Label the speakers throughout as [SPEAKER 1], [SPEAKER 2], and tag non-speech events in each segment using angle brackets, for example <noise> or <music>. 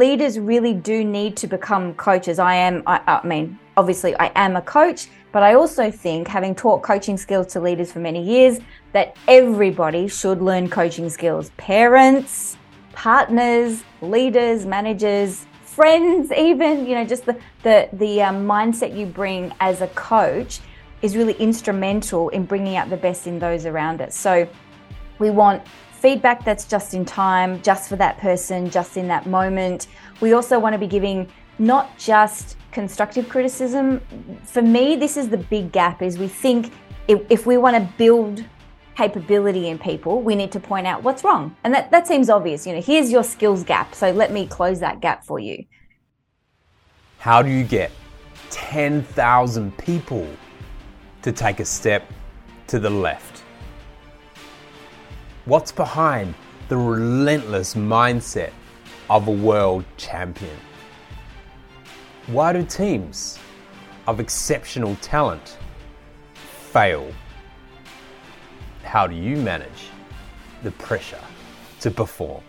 [SPEAKER 1] leaders really do need to become coaches. I am, I, I, mean, obviously, I am a coach, but I also think, having taught coaching skills to leaders for many years, that everybody should learn coaching skills. Parents, partners, leaders, managers, friends, even, you know, just the, the, the um, mindset you bring as a coach is really instrumental in bringing out the best in those around us. So we want feedback that's just in time, just for that person, just in that moment. We also want to be giving not just constructive criticism. For me, this is the big gap is we think if, if we want to build capability in people, we need to point out what's wrong. And that, that seems obvious. You know, here's your skills gap. So let me close that gap for you.
[SPEAKER 2] How do you get 10,000 people to take a step to the left? What's behind the relentless mindset of a world champion? Why do teams of exceptional talent fail? How do you manage the pressure to perform?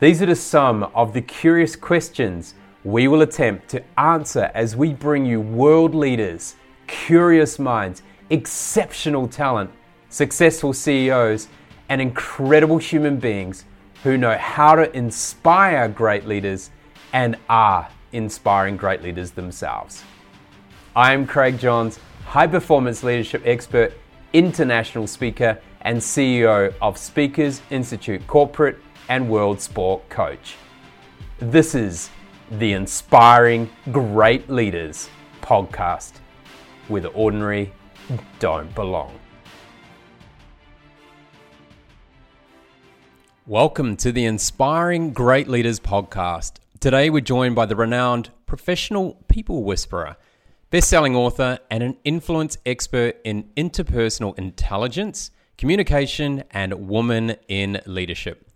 [SPEAKER 2] These are the some of the curious questions we will attempt to answer as we bring you world leaders, curious minds, exceptional talent, successful CEOs, and incredible human beings who know how to inspire great leaders and are inspiring great leaders themselves. I am Craig Johns, high performance leadership expert, international speaker, and CEO of Speakers Institute Corporate and World Sport Coach. This is the Inspiring Great Leaders podcast, where the ordinary don't belong. Welcome to the Inspiring Great Leaders podcast. Today we're joined by the renowned professional people whisperer, best-selling author and an influence expert in interpersonal intelligence, communication and woman in leadership.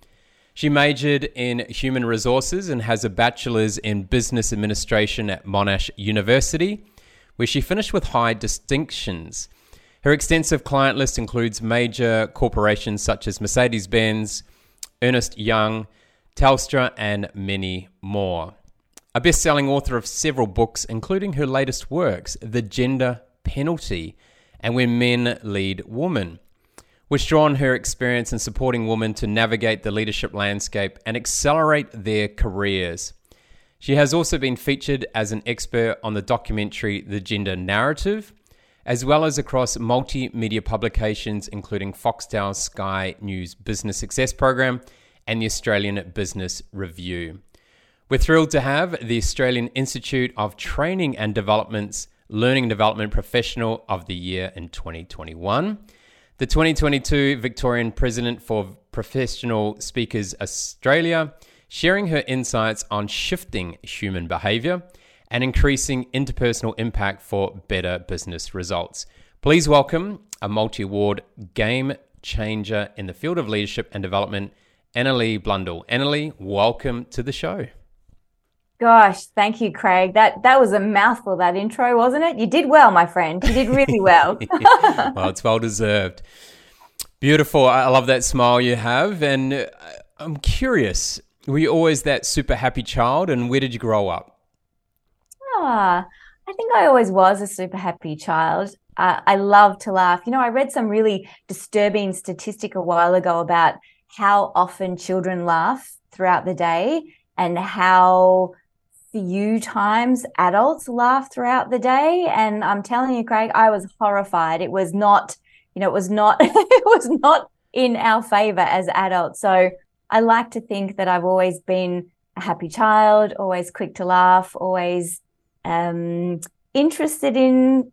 [SPEAKER 2] She majored in human resources and has a bachelor's in business administration at Monash University, where she finished with high distinctions. Her extensive client list includes major corporations such as Mercedes Benz, Ernst Young, Telstra, and many more. A best selling author of several books, including her latest works, The Gender Penalty and When Men Lead Women, which draw on her experience in supporting women to navigate the leadership landscape and accelerate their careers. She has also been featured as an expert on the documentary The Gender Narrative, as well as across multimedia publications including Foxtel Sky News Business Success Program and the Australian Business Review. We're thrilled to have the Australian Institute of Training and Development's Learning and Development Professional of the Year in 2021, the 2022 Victorian President for Professional Speakers Australia, sharing her insights on shifting human behaviour and increasing interpersonal impact for better business results. Please welcome a multi award game changer in the field of leadership and development, Anneli Blundell. Anneli, welcome to the show.
[SPEAKER 1] Gosh, thank you, Craig. That that was a mouthful that intro, wasn't it? You did well, my friend. You did really well. <laughs> <laughs>
[SPEAKER 2] well, it's well deserved. Beautiful. I love that smile you have, and uh, I'm curious. Were you always that super happy child, and where did you grow up?
[SPEAKER 1] I think I always was a super happy child. Uh, I love to laugh. You know, I read some really disturbing statistic a while ago about how often children laugh throughout the day and how few times adults laugh throughout the day. And I'm telling you, Craig, I was horrified. It was not, you know, it was not, <laughs> it was not in our favor as adults. So I like to think that I've always been a happy child, always quick to laugh, always um, interested in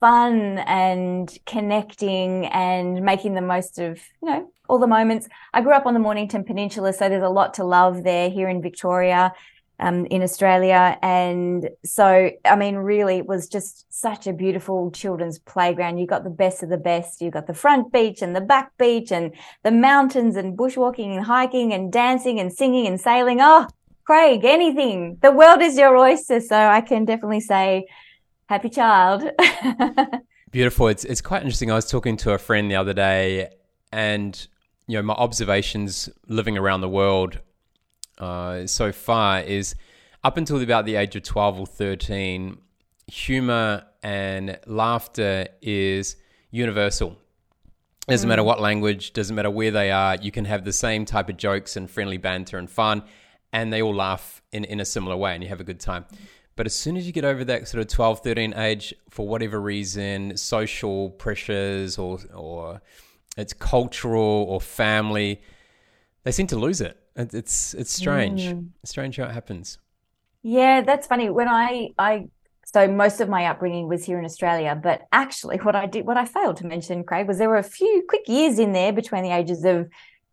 [SPEAKER 1] fun and connecting and making the most of you know all the moments. I grew up on the mornington peninsula so there's a lot to love there here in victoria um, in australia. And so i mean really it was just such a beautiful children's playground. You got the best of the best. You got the front beach and the back beach and the mountains and bushwalking and hiking and dancing and singing and sailing. Oh Craig, anything. The world is your oyster. So I can definitely say, happy child. <laughs>
[SPEAKER 2] Beautiful. It's, it's quite interesting. I was talking to a friend the other day, and you know, my observations living around the world uh, so far is up until about the age of 12 or 13, humor and laughter is universal. Doesn't matter what language, doesn't matter where they are, you can have the same type of jokes and friendly banter and fun, and they all laugh in, in a similar way and you have a good time. But as soon as you get over that sort of 12, 13 age, for whatever reason, social pressures or, or it's cultural or family, they seem to lose it. It's, it's strange. Mm. It's strange how it happens.
[SPEAKER 1] Yeah, that's funny. When I, I so most of my upbringing was here in Australia, but actually, what I did, what I failed to mention, Craig, was there were a few quick years in there between the ages of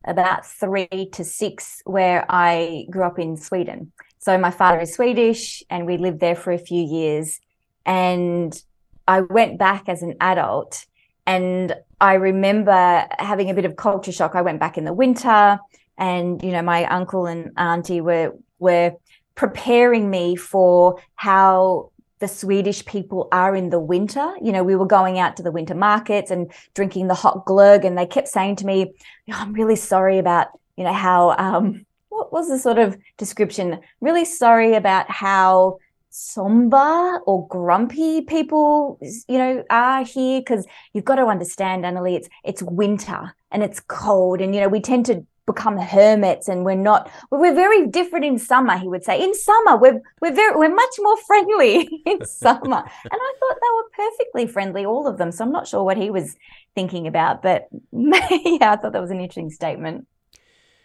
[SPEAKER 1] about three to six where I grew up in Sweden. So my father is Swedish, and we lived there for a few years. And I went back as an adult, and I remember having a bit of culture shock. I went back in the winter, and you know, my uncle and auntie were were preparing me for how the Swedish people are in the winter. You know, we were going out to the winter markets and drinking the hot glögg, and they kept saying to me, "I'm really sorry about you know how um, what was the sort of description? Really sorry about how." somber or grumpy people you know are here because you've got to understand Anneli it's it's winter and it's cold and you know we tend to become hermits and we're not we're very different in summer he would say. In summer we're we're very we're much more friendly <laughs> in summer. And i thought they were perfectly friendly all of them. So i'm not sure what he was thinking about but <laughs> yeah i thought that was an interesting statement.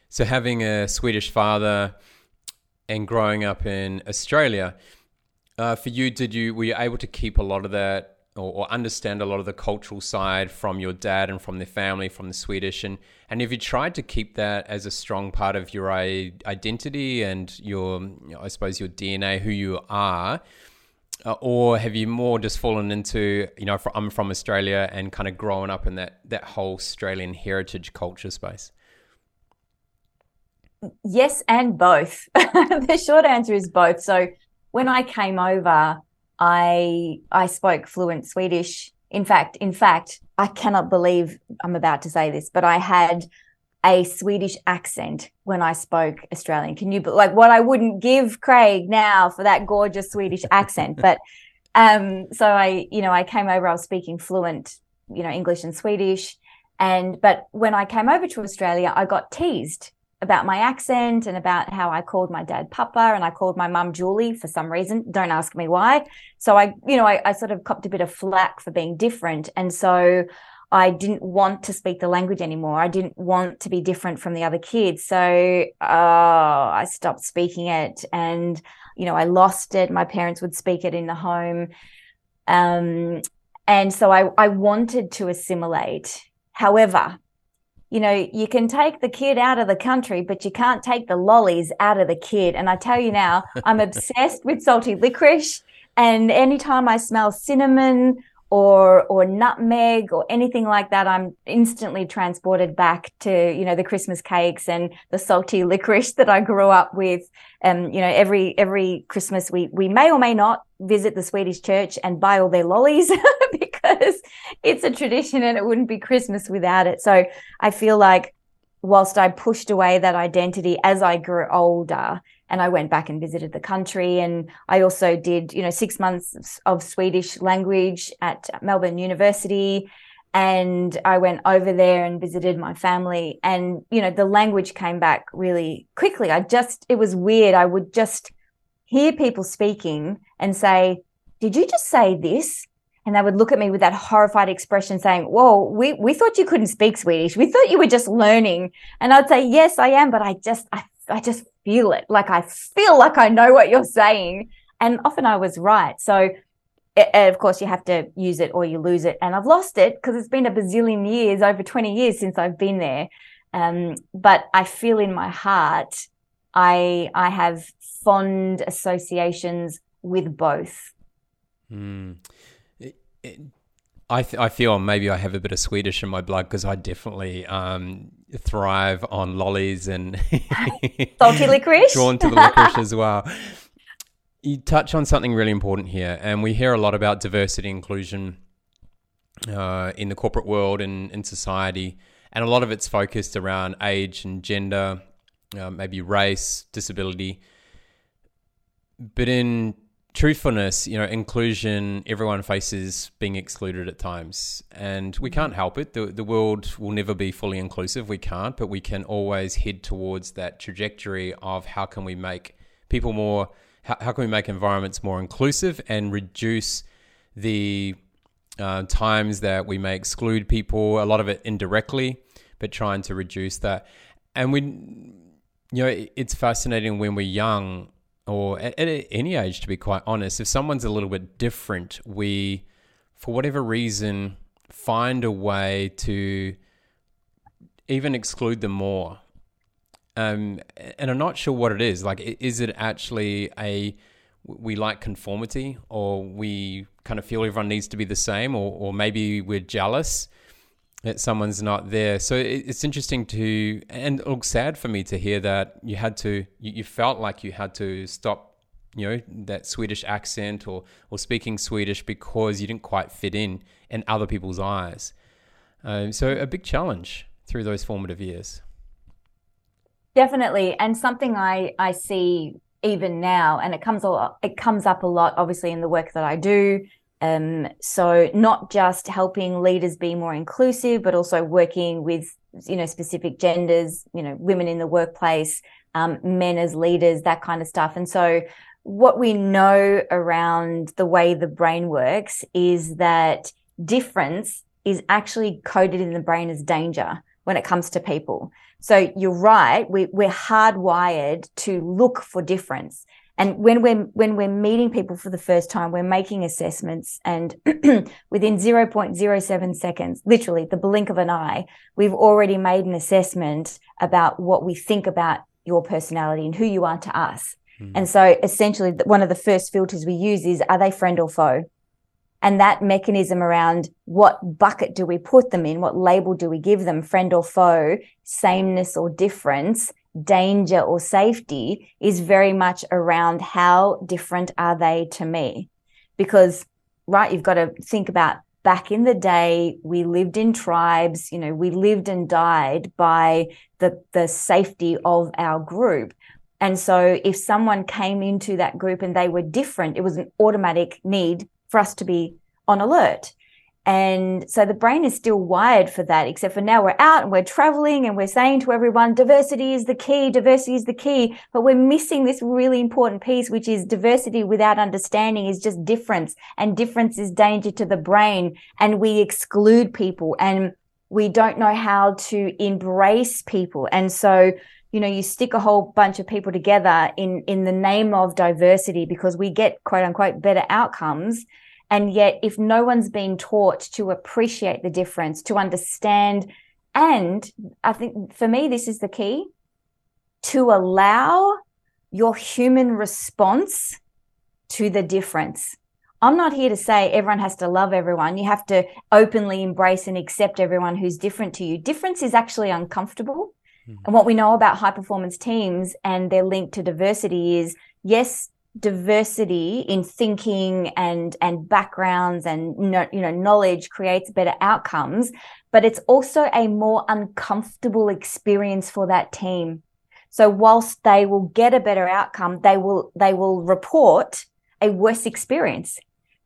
[SPEAKER 2] So having a swedish father and growing up in australia uh, for you did you were you able to keep a lot of that or, or, understand a lot of the cultural side from your dad and from the family, from the Swedish, and and have you tried to keep that as a strong part of your identity and your, I suppose, your DNA, who you are, uh, or have you more just fallen into, you know, I'm from Australia and kind of growing up in that that whole Australian heritage culture space?
[SPEAKER 1] Yes, and both. <laughs> the short answer is both. So when I came over I I spoke fluent Swedish. In fact, in fact, I cannot believe I'm about to say this, but I had a Swedish accent when I spoke Australian. Can you like what I wouldn't give Craig now for that gorgeous Swedish accent? But <laughs> um, so I, you know, I came over. I was speaking fluent, you know, English and Swedish, and but when I came over to Australia, I got teased about my accent and about how I called my dad Papa and I called my mum Julie for some reason. Don't ask me why. So I, you know, I, I, sort of copped a bit of flack for being different. And so I didn't want to speak the language anymore. I didn't want to be different from the other kids. So oh, I stopped speaking it and, you know, I lost it. My parents would speak it in the home. Um, and so I, I wanted to assimilate. However, you know, you can take the kid out of the country, but you can't take the lollies out of the kid. And I tell you now, I'm <laughs> obsessed with salty licorice. And anytime I smell cinnamon or or nutmeg or anything like that, I'm instantly transported back to you know the Christmas cakes and the salty <laughs> licorice that I grew up with. Um, you know, every every Christmas we we may or may not visit the Swedish church and buy all their lollies <laughs> because it's a tradition and it wouldn't be Christmas without it. So I feel like whilst I pushed away that identity as I grew older, and I went back and visited the country. And I also did, you know, six months of Swedish language at Melbourne University. And I went over there and visited my family. And, you know, the language came back really quickly. I just, it was weird. I would just hear people speaking and say, Did you just say this? and they would look at me with that horrified expression saying whoa we, we thought you couldn't speak swedish we thought you were just learning and i'd say yes i am but i just i, I just feel it. Like I feel like I know what you're saying. And often I was right. So, it, of course, you have to use it or you lose it. And I've lost it because it's been a bazillion years, over 20 years since I've been there. Um, but I feel in my heart, I I have fond associations with both.
[SPEAKER 2] Mm. I, th- I feel maybe I have a bit of Swedish in my blood because I definitely um, thrive on lollies and <laughs>
[SPEAKER 1] salty licorice.
[SPEAKER 2] drawn to the licorice as well. You touch on something really important here, and we hear a lot about diversity inclusion uh, in the corporate world and in society, and a lot of it's focused around age and gender uh, maybe race, disability. But in truthfulness, you know, inclusion, everyone faces being excluded at times. And we can't help it. The, the world will never be fully inclusive. We can't, but we can always head towards that trajectory of how can we make people more, how, how can we make environments more inclusive and reduce the uh, times that we may exclude people, a lot of it indirectly, but trying to reduce that. And we, you know, it's fascinating when we're young or at, at any age, to be quite honest, if someone's a little bit different, we, for whatever reason, find a way to even exclude them more. Um, and I'm not sure what it is. Like, is it actually a we like conformity, or we kind of feel everyone needs to be the same, or, or maybe we're jealous that someone's not there. So it's interesting to, and it looks sad for me to hear that you had to, you, you felt like you had to stop, you know, that Swedish accent or, or speaking Swedish because you didn't quite fit in in other people's eyes. Um, so a big challenge through those formative years.
[SPEAKER 1] Definitely, and something I I see even now, and it comes a lot, it comes up a lot, obviously, in the work that I do um, so not just helping leaders be more inclusive, but also working with you know specific genders, you know, women in the workplace, um, men as leaders, that kind of stuff. And so what we know around the way the brain works is that difference is actually coded in the brain as danger when it comes to people. So you're right, we, we're hardwired to look for difference. And when we're when we're meeting people for the first time, we're making assessments, and <clears throat> within 0.07 seconds, literally the blink of an eye, we've already made an assessment about what we think about your personality and who you are to us. Mm. And so, essentially, one of the first filters we use is: Are they friend or foe? And that mechanism around what bucket do we put them in? What label do we give them? Friend or foe? Sameness or difference? Danger or safety is very much around how different are they to me. Because right you've got to think about back in the day we lived in tribes you know we lived and died by the the safety of our group. And so if someone came into that group and they were different it was an automatic need for us to be on alert and so the brain is still wired for that, except for now we're out and we're traveling and we're saying to everyone, diversity is the key, diversity is the key. But we're missing this really important piece, which is diversity without understanding is just difference. And difference is danger to the brain. And we exclude people and we don't know how to embrace people. And so, you know, you stick a whole bunch of people together in, in the name of diversity because we get quote unquote better outcomes and yet, if no one's been taught to appreciate the difference, to understand, and I think for me, this is the key to allow your human response to the difference. I'm not here to say everyone has to love everyone. You have to openly embrace and accept everyone who's different to you. Difference is actually uncomfortable. Mm-hmm. And what we know about high performance teams and their link to diversity is yes, diversity in thinking and and backgrounds and you know knowledge creates better outcomes but it's also a more uncomfortable experience for that team. So whilst they will get a better outcome they will they will report a worse experience.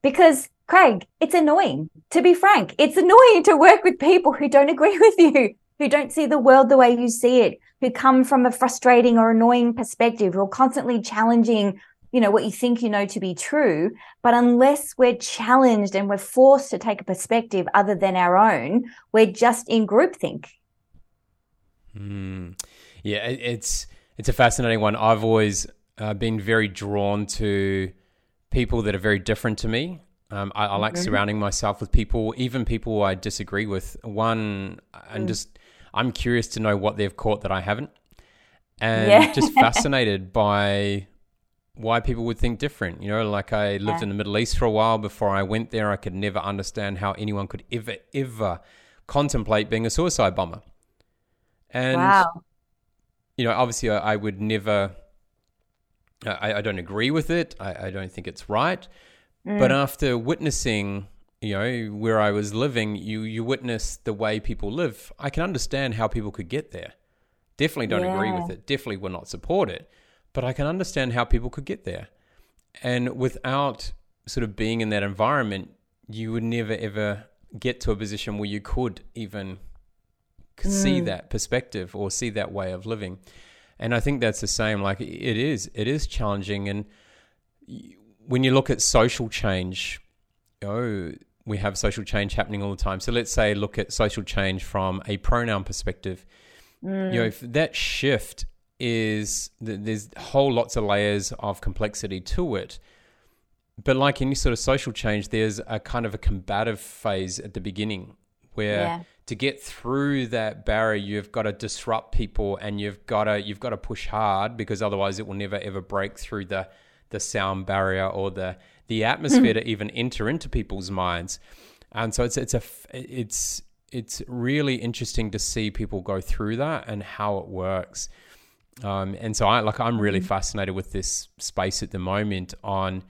[SPEAKER 1] Because craig it's annoying. To be frank it's annoying to work with people who don't agree with you who don't see the world the way you see it who come from a frustrating or annoying perspective who are constantly challenging you know what you think you know to be true but unless we're challenged and we're forced to take a perspective other than our own we're just in groupthink
[SPEAKER 2] mm. yeah it's it's a fascinating one i've always uh, been very drawn to people that are very different to me um, I, I, like mm-hmm. surrounding myself with people even people i disagree with one i'm mm. just i'm curious to know what they've caught that i haven't and yeah. just <laughs> fascinated by why people would think different. You know, like I lived yeah. in the Middle East for a while before I went there. I could never understand how anyone could ever, ever contemplate being a suicide bomber. And, wow. you know, obviously I, I would never, I, I, don't agree with it. I, I don't think it's right. Mm. But after witnessing, you know, where I was living, you, you witness the way people live. I can understand how people could get there Definitely don't yeah. agree with it. Definitely will not support it. But I can understand how people could get there. And without sort of being in that environment, you would never ever get to a position where you could even mm. see that perspective or see that way of living. And I think that's the same. Like it is, it is challenging. And when you look at social change, oh, we have social change happening all the time. So let's say look at social change from a pronoun perspective. Mm. You know, if that shift is there's whole lots of layers of complexity to it. But like any sort of social change, there's a kind of a combative phase at the beginning where yeah. to get through that barrier, you've got to disrupt people and you've got to you've got to push hard because otherwise it will never ever break through the the sound barrier or the the atmosphere mm-hmm. to even enter into people's minds. And so it's it's a it's it's really interesting to see people go through that and how it works. Um, and so I like I'm really mm-hmm. fascinated with this space at the moment on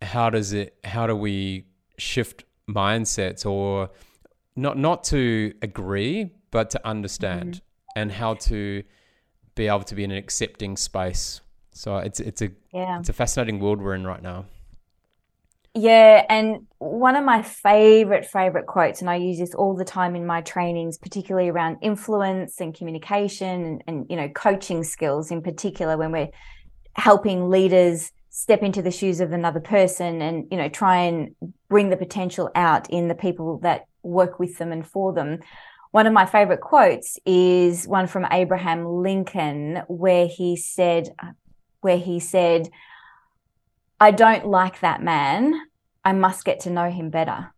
[SPEAKER 2] how does it how do we shift mindsets or not not to agree but to understand mm-hmm. and how to be able to be in an accepting space. So it's it's a yeah. it's a fascinating world we're in right now.
[SPEAKER 1] Yeah, and one of my favorite favorite quotes, and I use this all the time in my trainings, particularly around influence and communication, and, and you know coaching skills in particular when we're helping leaders step into the shoes of another person and you know try and bring the potential out in the people that work with them and for them. One of my favorite quotes is one from Abraham Lincoln, where he said, where he said I don't like that man. I must get to know him better.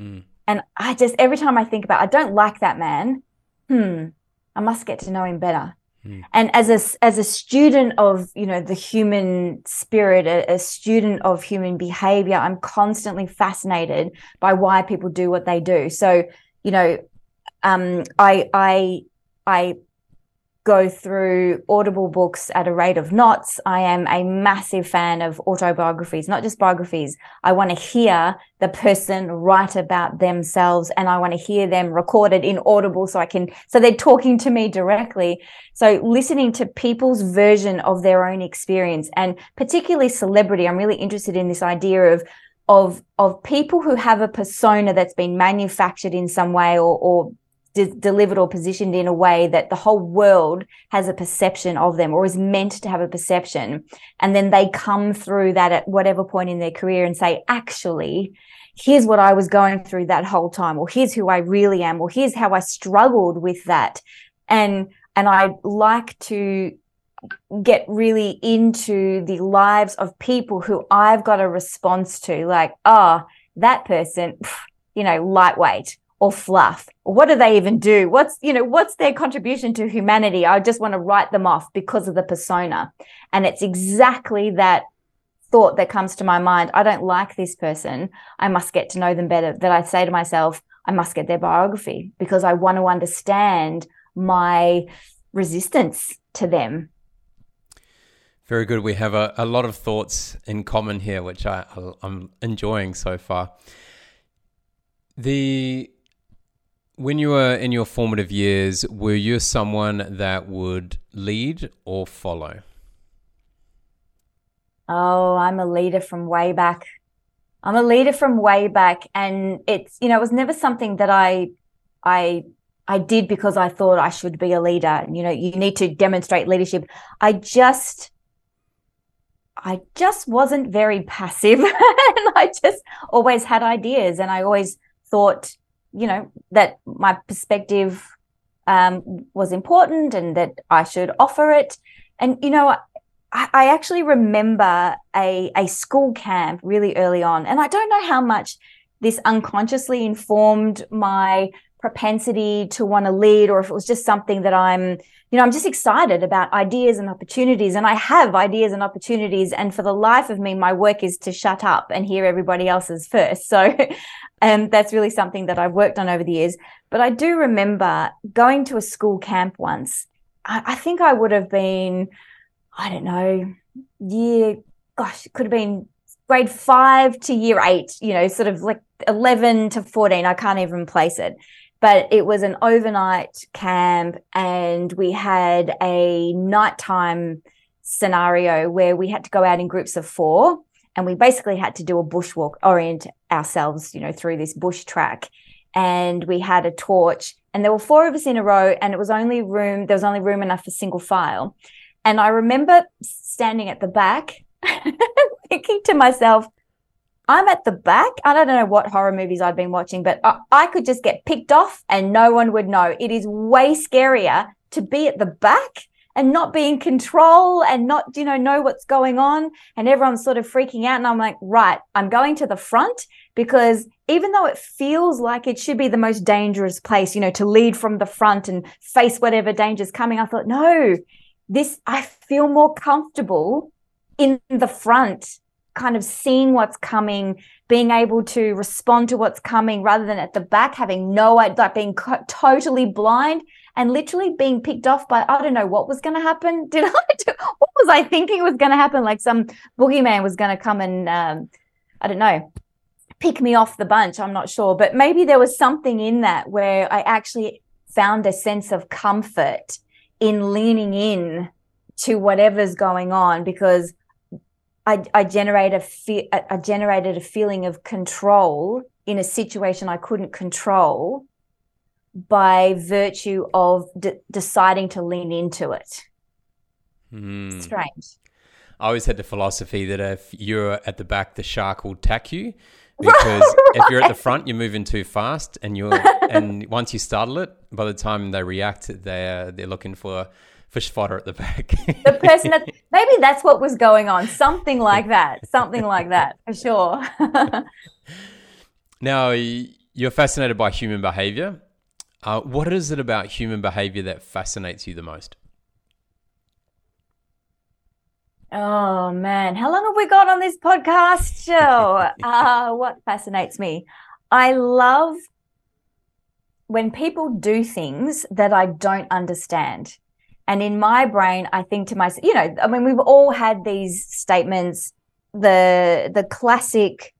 [SPEAKER 1] Mm. And I just, every time I think about, I don't like that man. Hmm, I must get to know him better. Mm. And as a, as a student of, you know, the human spirit, a, a student of human behavior, I'm constantly fascinated by why people do what they do. So, you know, um, I, I, I go through Audible books at a rate of knots. I am a massive fan of autobiographies, not just biographies. I want to hear the person write about themselves and I want to hear them recorded in Audible so I can, so they're talking to me directly. So listening to people's version of their own experience and particularly celebrity, I'm really interested in this idea of of of people who have a persona that's been manufactured in some way or, or de- delivered or positioned in a way that the whole world has a perception of them or is meant to have a perception. And then they come through that at whatever point in their career and say, actually, here's what I was going through that whole time, or here's who I really am, or here's how I struggled with that. And, and I like to get really into the lives of people who I've got a response to, like, oh, that person, you know, lightweight or fluff. What do they even do? What's you know what's their contribution to humanity? I just want to write them off because of the persona. And it's exactly that thought that comes to my mind. I don't like this person. I must get to know them better. That i say to myself i must get their biography because i want to understand my resistance to them.
[SPEAKER 2] Very good. We have a, a lot of thoughts in common here which I, i'm enjoying so far. The when you were in your formative years, were you someone that would lead or follow?
[SPEAKER 1] Oh, I'm a leader from way back. I'm a leader from way back and it's you know, it was never something that I I I did because I thought I should be a leader. You know, you need to demonstrate leadership. I just I just wasn't very passive <laughs> and I just always had ideas and I always thought you know, that my perspective um, was important and that I should offer it. And, you know, I, I actually remember a, a school camp really early on. And I don't know how much this unconsciously informed my propensity to want to lead or if it was just something that I'm, you know, I'm just excited about ideas and opportunities and I have ideas and opportunities. And for the life of me, my work is to shut up and hear everybody else's first. So, <laughs> and that's really something that I've worked on over the years. But I do remember going to a school camp once. I, I think I would have been, I don't know, year, gosh, it could have been grade five to year eight, you know, sort of like 11 to 14. I can't even place it but it was an overnight camp and we had a nighttime scenario where we had to go out in groups of four and we basically had to do a bushwalk orient ourselves you know through this bush track and we had a torch and there were four of us in a row and it was only room there was only room enough for single file and i remember standing at the back <laughs> thinking to myself I'm at the back. I don't know what horror movies I've been watching, but I, I, could just get picked off and no one would know. It is way scarier to be at the back and not be in control and not, you know, know what's going on. And everyone's sort of freaking out. And I'm like, right, I'm going to the front because even though it feels like it should be the most dangerous place, you know, to lead from the front and face whatever danger's coming, I thought, no, this, I feel more comfortable in the front kind of seeing what's coming, being able to respond to what's coming rather than at the back having no like being totally blind and literally being picked off by I don't know what was going to happen. <laughs> Did I do, what was I thinking was going to happen? Like some boogeyman was going to come and um, I don't know pick me off the bunch. I'm not sure, but maybe there was something in that where I actually found a sense of comfort in leaning in to whatever's going on because I, I generate a fe- I generated a feeling of control in a situation I couldn't control by virtue of d- deciding to lean into it.
[SPEAKER 2] Mm.
[SPEAKER 1] Strange.
[SPEAKER 2] I always had the philosophy that if you're at the back, the shark will tack you. <laughs> Because right. if you're at the front, you're moving too fast, and you're <laughs> and once you startle it, by the time they react, they're they're looking for fish fodder at the back.
[SPEAKER 1] the person that <laughs> maybe that's what was going on. Something like that. Something like that for sure.
[SPEAKER 2] now you're fascinated by human behavior. Uh, what is it about human behavior that fascinates you the most?
[SPEAKER 1] Oh man, how long have we got on this podcast show? <laughs> uh, what fascinates me? I love when people do things that I don't understand. And in my brain, I think to myself, you know, I mean, we've all had these statements, the the classic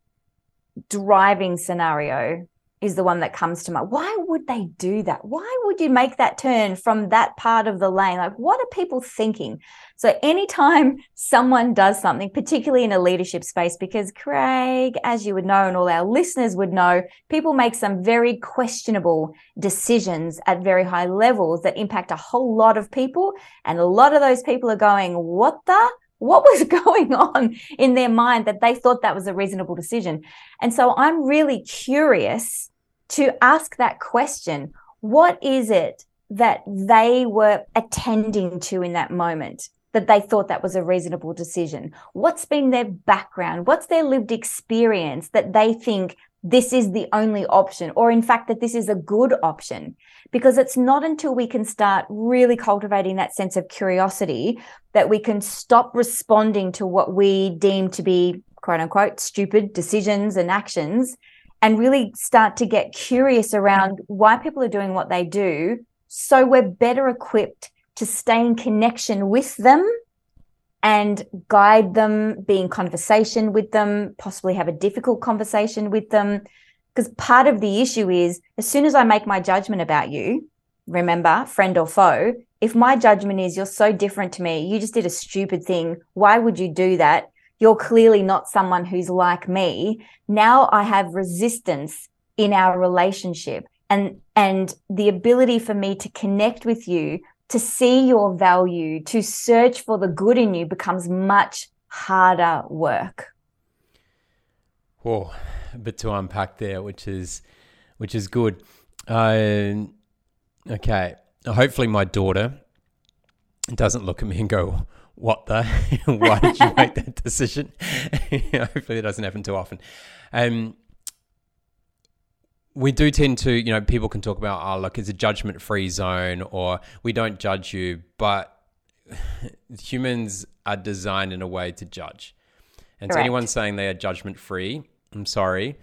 [SPEAKER 1] driving scenario is the one that comes to mind. Why would they do that? Why would you make that turn from that part of the lane? Like, what are people thinking? So, anytime <laughs> someone does something, particularly in a leadership space, because Craig, as you would know, and all our listeners would know, people make some very questionable decisions at very high levels that impact a whole lot of people. And a lot of those people are going, What the? what was <laughs> going on in their mind that they thought that was a reasonable decision. And so I'm really curious to ask that question what is it that they were attending to in that moment that they thought that was a reasonable decision? What's been their background? What's their lived experience that they think this is the only option, or in fact, that this is a good option? Because it's not until we can start really cultivating that sense of curiosity that we can stop responding to what we deem to be quote unquote stupid decisions and actions and really start to get curious around why people are doing what they do so we're better equipped to stay in connection with them and guide them, be in conversation with them, possibly have a difficult conversation with them. Because part of the issue is as soon as I make my judgment about you, remember, friend or foe, if my judgment is you're so different to me, you just did a stupid thing, why would you do that? You're clearly not someone who's like me. Now I have resistance in our relationship and and the ability for me to connect with you, to see your value, to search for the good in you becomes much harder work.
[SPEAKER 2] Whoa, a bit to unpack there, which is which is good. Uh, okay, hopefully my daughter doesn't look at me and go, what the? <laughs> Why did you make that decision? <laughs> Hopefully, it doesn't happen too often. Um, we do tend to, you know, people can talk about, oh, look, it's a judgment free zone or we don't judge you, but <sighs> humans are designed in a way to judge. And Correct. to anyone saying they are judgment free, I'm sorry,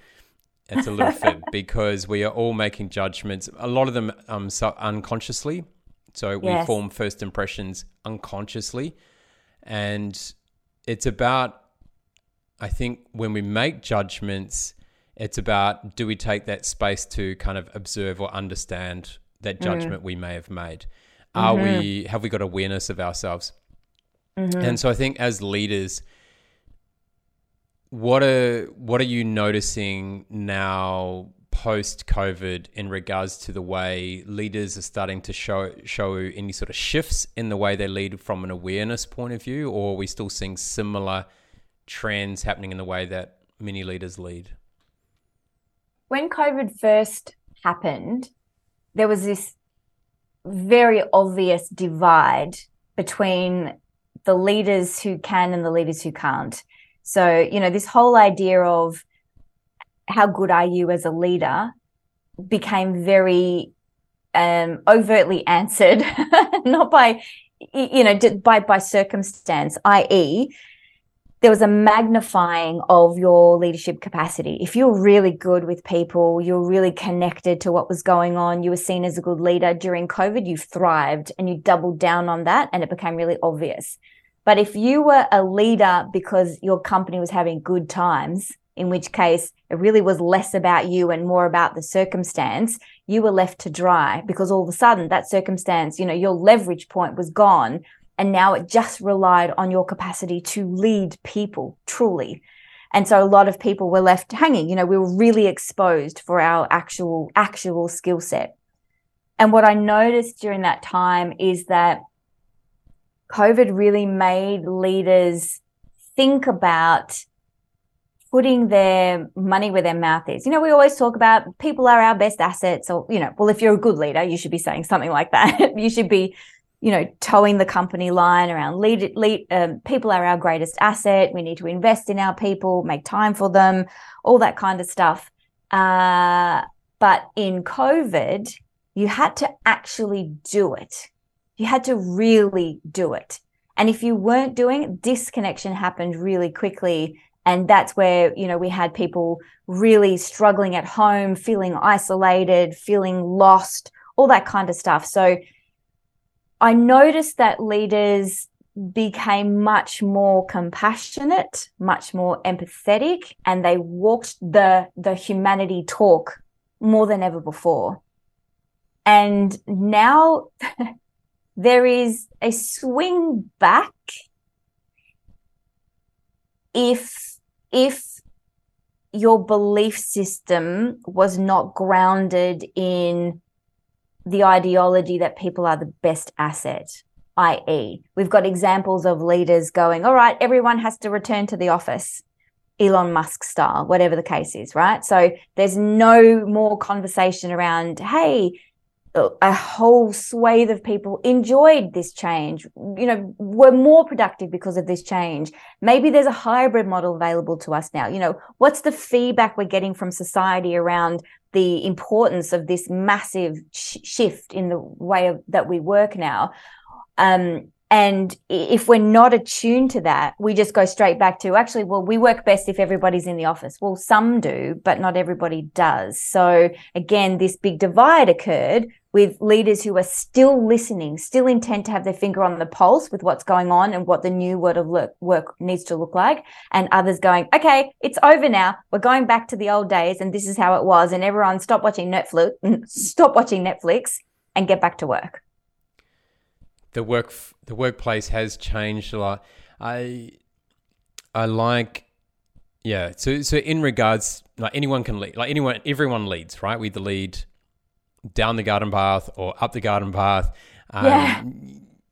[SPEAKER 2] it's a little fib <laughs> because we are all making judgments, a lot of them um, so unconsciously. So we yes. form first impressions unconsciously. And it's about, I think, when we make judgments, It's about do we take that space to kind of observe or understand that judgment mm. we may have made? Are mm-hmm. we have we got awareness of ourselves? Mm-hmm. And so I think as leaders, what are what are you noticing now post COVID in regards to the way leaders are starting to show show any sort of shifts in the way they lead from an awareness point of view, or are we still seeing similar trends happening in the way that many leaders lead?
[SPEAKER 1] When COVID first happened, there was this very obvious divide between the leaders who can and the leaders who can't. So, you know, this whole idea of how good are you as a leader became very um, overtly answered, <laughs> not by you know by by circumstance, i.e., there was a magnifying of your leadership capacity. If you're really good with people, you're really connected to what was going on, you were seen as a good leader during COVID, you thrived and you doubled down on that, and it became really obvious. But if you were a leader because your company was having good times, in which case it really was less about you and more about the circumstance, you were left to dry because all of a sudden that circumstance, you know, your leverage point was gone. And now it just relied on your capacity to lead people truly. And so a lot of people were left hanging. You know, we were really exposed for our actual, actual skill set. And what I noticed during that time is that COVID really made leaders think about putting their money where their mouth is. You know, we always talk about people are our best assets, or, you know, well, if you're a good leader, you should be saying something like that. <laughs> you should be, you know, towing the company line around lead, lead um, people are our greatest asset. We need to invest in our people, make time for them, all that kind of stuff. Uh, but in COVID, you had to actually do it. You had to really do it. And if you weren't doing it, disconnection happened really quickly and that's where you know we had people really struggling at home feeling isolated feeling lost all that kind of stuff. So i noticed that leaders became much more compassionate much more empathetic and they walked the the humanity talk more than ever before. And now <laughs> there is a swing back if if your belief system was not grounded in the ideology that people are the best asset, i.e., we've got examples of leaders going, all right, everyone has to return to the office. Elon Musk style, whatever the case is, right? So there's no more conversation around, hey, a whole swathe of people enjoyed this change you know were more productive because of this change maybe there's a hybrid model available to us now you know what's the feedback we're getting from society around the importance of this massive sh- shift in the way of, that we work now um, and if we're not attuned to that, we just go straight back to actually, well, we work best if everybody's in the office. Well, some do, but not everybody does. So again, this big divide occurred with leaders who are still listening, still intent to have their finger on the pulse with what's going on and what the new world of work needs to look like. And others going, okay, it's over now. We're going back to the old days and this is how it was. And everyone stop watching Netflix, <laughs> stop watching Netflix and get back to work.
[SPEAKER 2] The work, the workplace has changed a lot. I, I like, yeah. So, so in regards, like anyone can lead, like anyone, everyone leads, right? We the lead down the garden path or up the garden path. Um, yeah.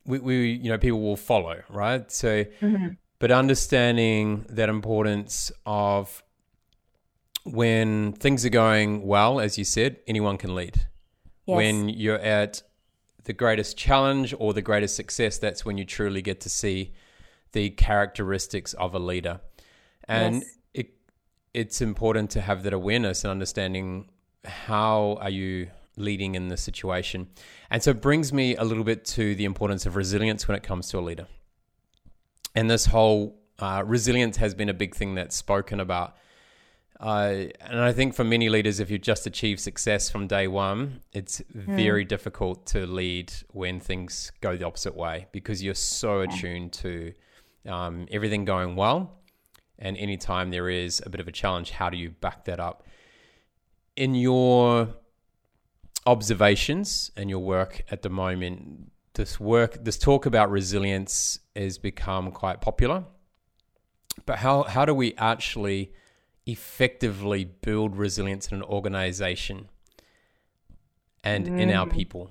[SPEAKER 2] We, we, you know, people will follow, right? So, mm-hmm. but understanding that importance of when things are going well, as you said, anyone can lead. Yes. When you're at the greatest challenge or the greatest success, that's when you truly get to see the characteristics of a leader. And yes. it it's important to have that awareness and understanding how are you leading in the situation. And so it brings me a little bit to the importance of resilience when it comes to a leader. And this whole uh, resilience has been a big thing that's spoken about. Uh, and I think for many leaders, if you just achieve success from day one, it's mm. very difficult to lead when things go the opposite way because you're so attuned to um, everything going well. And anytime there is a bit of a challenge, how do you back that up? in your observations and your work at the moment, this work, this talk about resilience has become quite popular. But how, how do we actually effectively build resilience in an organization and mm. in our mm. people?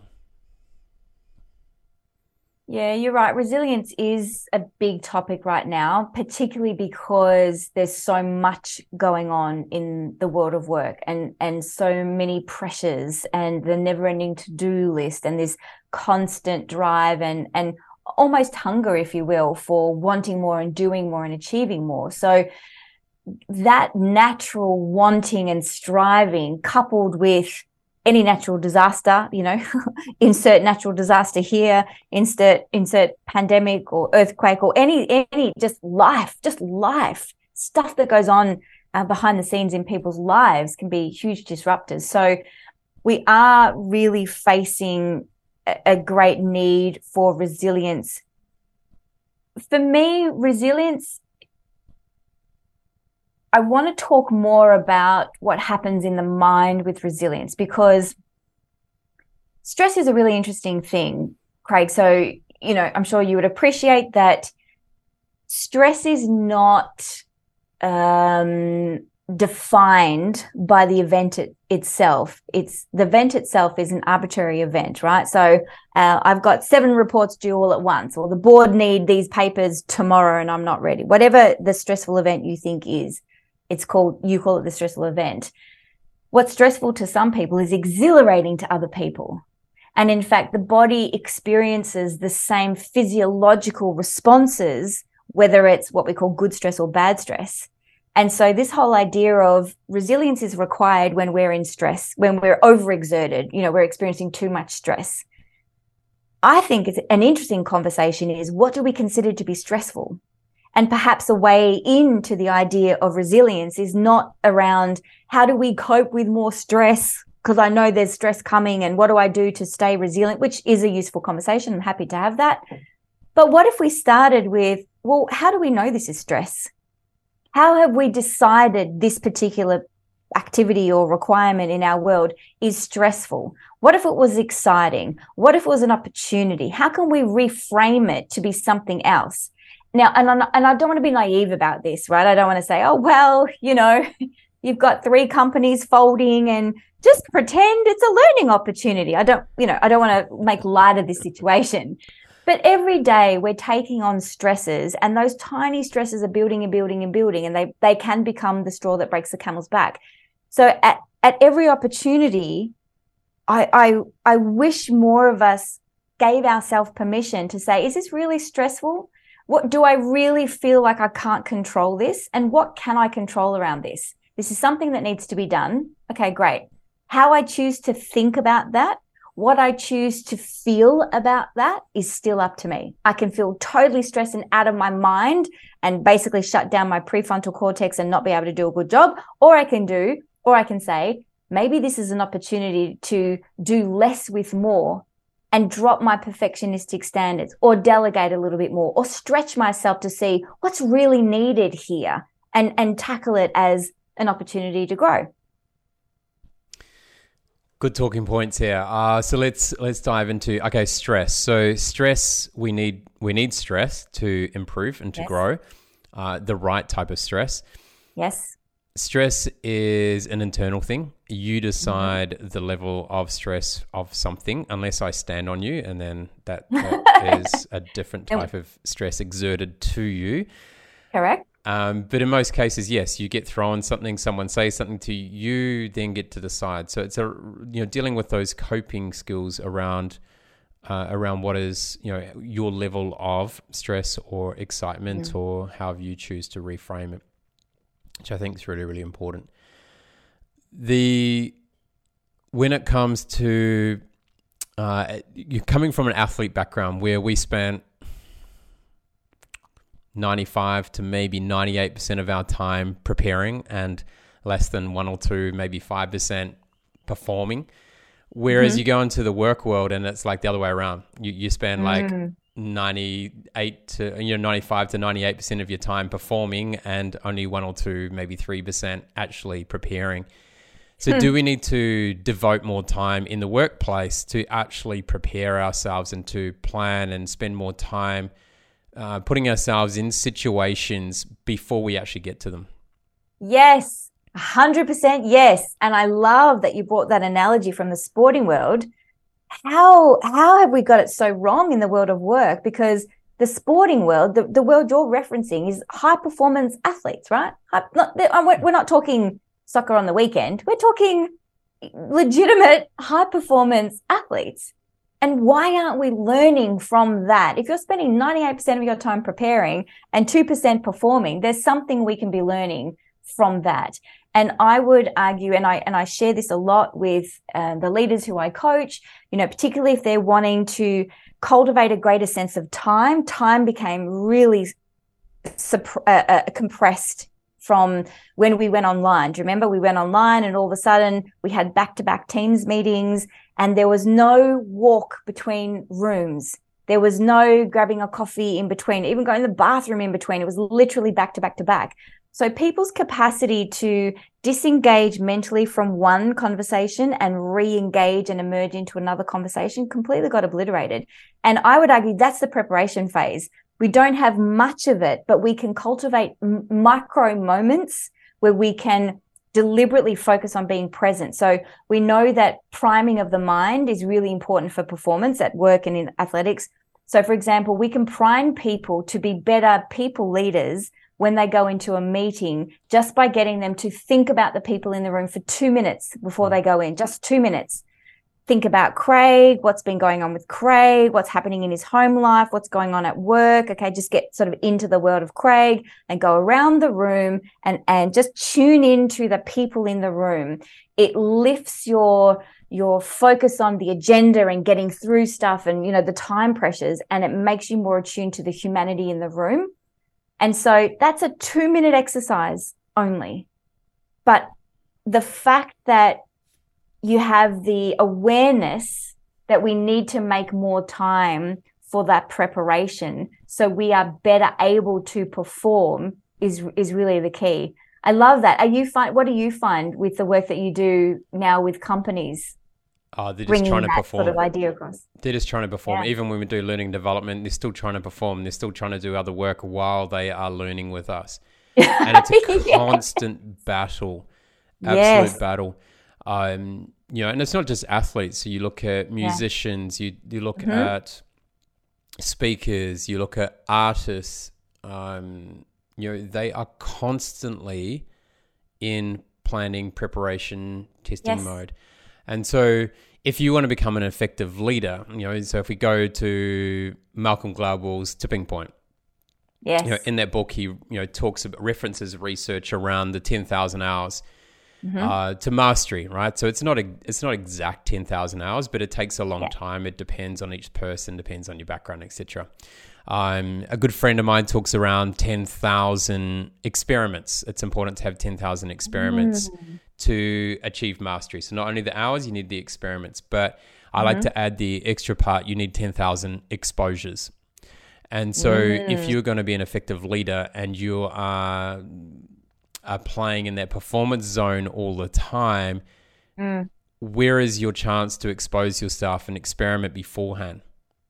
[SPEAKER 1] Yeah, you're right. Resilience is a big topic right now, particularly because there's so much going on in the world of work and and so many pressures and the never-ending to-do list and this constant drive and and almost hunger if you will for wanting more and doing more and achieving more. So that natural wanting and striving coupled with any natural disaster, you know, <laughs> insert natural disaster here, insert insert pandemic or earthquake or any any just life, just life stuff that goes on uh, behind the scenes in people's lives can be huge disruptors. So we are really facing a, a great need for resilience. For me, resilience I want to talk more about what happens in the mind with resilience because stress is a really interesting thing, Craig. So, you know, I'm sure you would appreciate that stress is not um, defined by the event it, itself. It's the event itself is an arbitrary event, right? So uh, I've got seven reports due all at once, or the board need these papers tomorrow and I'm not ready. Whatever the stressful event you think is, it's called you call it the stressful event. What's stressful to some people is exhilarating to other people. And in fact the body experiences the same physiological responses whether it's what we call good stress or bad stress. And so this whole idea of resilience is required when we're in stress when we're overexerted you know we're experiencing too much stress. I think it's an interesting conversation is what do we consider to be stressful and perhaps a way into the idea of resilience is not around how do we cope with more stress? Because I know there's stress coming and what do I do to stay resilient, which is a useful conversation. I'm happy to have that. But what if we started with, well, how do we know this is stress? How have we decided this particular activity or requirement in our world is stressful? What if it was exciting? What if it was an opportunity? How can we reframe it to be something else? Now, and I'm, and I don't want to be naive about this, right? I don't want to say, oh well, you know, <laughs> you've got three companies folding and just pretend it's a learning opportunity. I don't, you know, I don't want to make light of this situation. But every day we're taking on stresses and those tiny stresses are building and building and building and they they can become the straw that breaks the camel's back. So at at every opportunity, I I I wish more of us gave ourselves permission to say, is this really stressful? What do I really feel like I can't control this? And what can I control around this? This is something that needs to be done. Okay, great. How I choose to think about that, what I choose to feel about that is still up to me. I can feel totally stressed and out of my mind and basically shut down my prefrontal cortex and not be able to do a good job. Or I can do, or I can say, maybe this is an opportunity to do less with more and drop my perfectionistic standards or delegate a little bit more or stretch myself to see what's really needed here and and tackle it as an opportunity to grow.
[SPEAKER 2] Good talking points here. Uh, so let's let's dive into okay stress. So stress we need we need stress to improve and to yes. grow uh, the right type of stress.
[SPEAKER 1] Yes
[SPEAKER 2] stress is an internal thing. You decide mm-hmm. the level of stress of something, unless I stand on you, and then that, <laughs> that is a different type of stress exerted to you.
[SPEAKER 1] Correct.
[SPEAKER 2] Um, but in most cases, yes, you get thrown something, someone says something to you, then get to decide. So it's a you know dealing with those coping skills around uh, around what is you know your level of stress or excitement mm. or however you choose to reframe it which I think is really, really important. The when it comes to uh, you're coming from an athlete background where we spent 95 to maybe 98% of our time preparing and less than one or two, maybe 5% performing. Whereas mm-hmm. you go into the work world and it's like the other way around. You, you spend like mm. 98 to you know 95 to 98 percent of your time performing and only one or two maybe three percent actually preparing So, hmm. do we need to devote more time in the workplace to actually prepare ourselves and to plan and spend more time uh, putting ourselves in situations before we actually get to them?
[SPEAKER 1] Yes, 100% yes. And I love that you brought that analogy from the sporting world. How how have we got it so wrong in the world of work? Because the sporting world, the, the world you're referencing is high performance athletes, right? Not, um, we're not talking soccer on the weekend. We're talking legitimate high performance athletes. And why aren't we learning from that? If you're spending 98% of your time preparing and 2% performing, there's something we can be learning from that. And I would argue, and I and I share this a lot with uh, the leaders who I coach. You know, particularly if they're wanting to cultivate a greater sense of time. Time became really uh, uh, compressed from when we went online. Do you remember we went online and all of a sudden we had back to back Teams meetings and there was no walk between rooms. There was no grabbing a coffee in between, even going to the bathroom in between. It was literally back to back to back. So people's capacity to disengage mentally from one conversation and re-engage and emerge into another conversation completely got obliterated. And I would argue that's the preparation phase we don't have much of it, but we can cultivate m- micro moments where we can deliberately focus on being present. So we know that priming of the mind is really important for performance at work and in athletics. So, for example, we can prime people to be better people leaders when they go into a meeting just by getting them to think about the people in the room for two minutes before they go in, just two minutes think about Craig, what's been going on with Craig, what's happening in his home life, what's going on at work. Okay, just get sort of into the world of Craig and go around the room and and just tune into the people in the room. It lifts your your focus on the agenda and getting through stuff and you know the time pressures and it makes you more attuned to the humanity in the room. And so that's a 2 minute exercise only. But the fact that you have the awareness that we need to make more time for that preparation so we are better able to perform is is really the key. I love that. Are you find what do you find with the work that you do now with companies
[SPEAKER 2] uh, they're just trying to perform.
[SPEAKER 1] Sort of idea across.
[SPEAKER 2] They're just trying to perform. Yeah. Even when we do learning development, they're still trying to perform. They're still trying to do other work while they are learning with us. <laughs> And it's a constant battle, absolute yes. battle. Um, you know, and it's not just athletes. So you look at musicians, yeah. you you look mm-hmm. at speakers, you look at artists. Um, you know, they are constantly in planning, preparation, testing yes. mode, and so if you want to become an effective leader, you know, so if we go to Malcolm Gladwell's tipping point,
[SPEAKER 1] yes,
[SPEAKER 2] you know, in that book he you know talks about references research around the ten thousand hours mm-hmm. uh, to mastery, right? So it's not a, it's not exact ten thousand hours, but it takes a long yeah. time. It depends on each person, depends on your background, etc. Um, a good friend of mine talks around ten thousand experiments. It's important to have ten thousand experiments mm. To achieve mastery. So not only the hours, you need the experiments, but I mm-hmm. like to add the extra part. You need ten thousand exposures. And so, mm. if you're going to be an effective leader and you are are playing in that performance zone all the time, mm. where is your chance to expose yourself and experiment beforehand?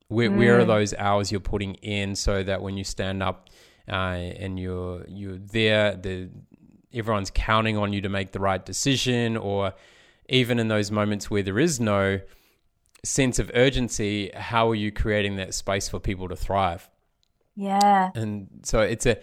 [SPEAKER 2] Where, mm. where are mm. those hours you're putting in so that when you stand up uh, and you're you're there, the everyone's counting on you to make the right decision, or even in those moments where there is no sense of urgency, how are you creating that space for people to thrive?
[SPEAKER 1] Yeah.
[SPEAKER 2] And so it's a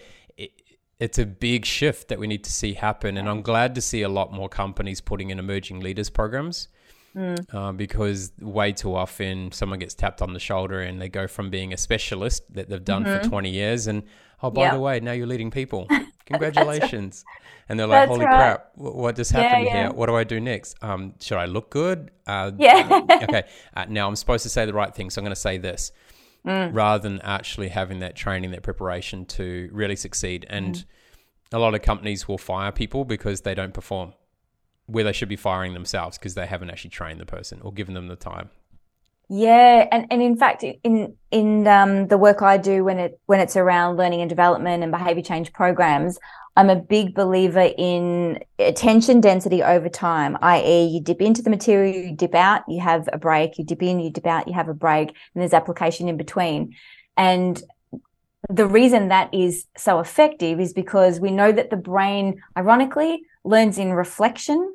[SPEAKER 2] it's a big shift that we need to see happen. And I'm glad to see a lot more companies putting in emerging leaders programs. Mm. Uh, because way too often someone gets tapped on the shoulder and they go from being a specialist that they've done mm-hmm. for 20 years and oh by yep. the way now you're leading people <laughs> congratulations right. and they're like That's holy right. crap what just happened yeah, yeah. here what do i do next um, should i look good uh,
[SPEAKER 1] yeah <laughs>
[SPEAKER 2] okay <laughs> uh, now i'm supposed to say the right thing so i'm going to say this mm. rather than actually having that training, that preparation to really succeed. And mm. a lot of companies will fire people because they don't perform where they should be firing themselves because they haven't actually trained the person or given them the time.
[SPEAKER 1] Yeah, and, and in fact, in in um, the work I do when it when it's around learning and development and behavior change programs, I'm a big believer in attention density over time, i.e., you dip into the material, you dip out, you have a break, you dip in, you dip out, you have a break, and there's application in between. And the reason that is so effective is because we know that the brain, ironically, learns in reflection,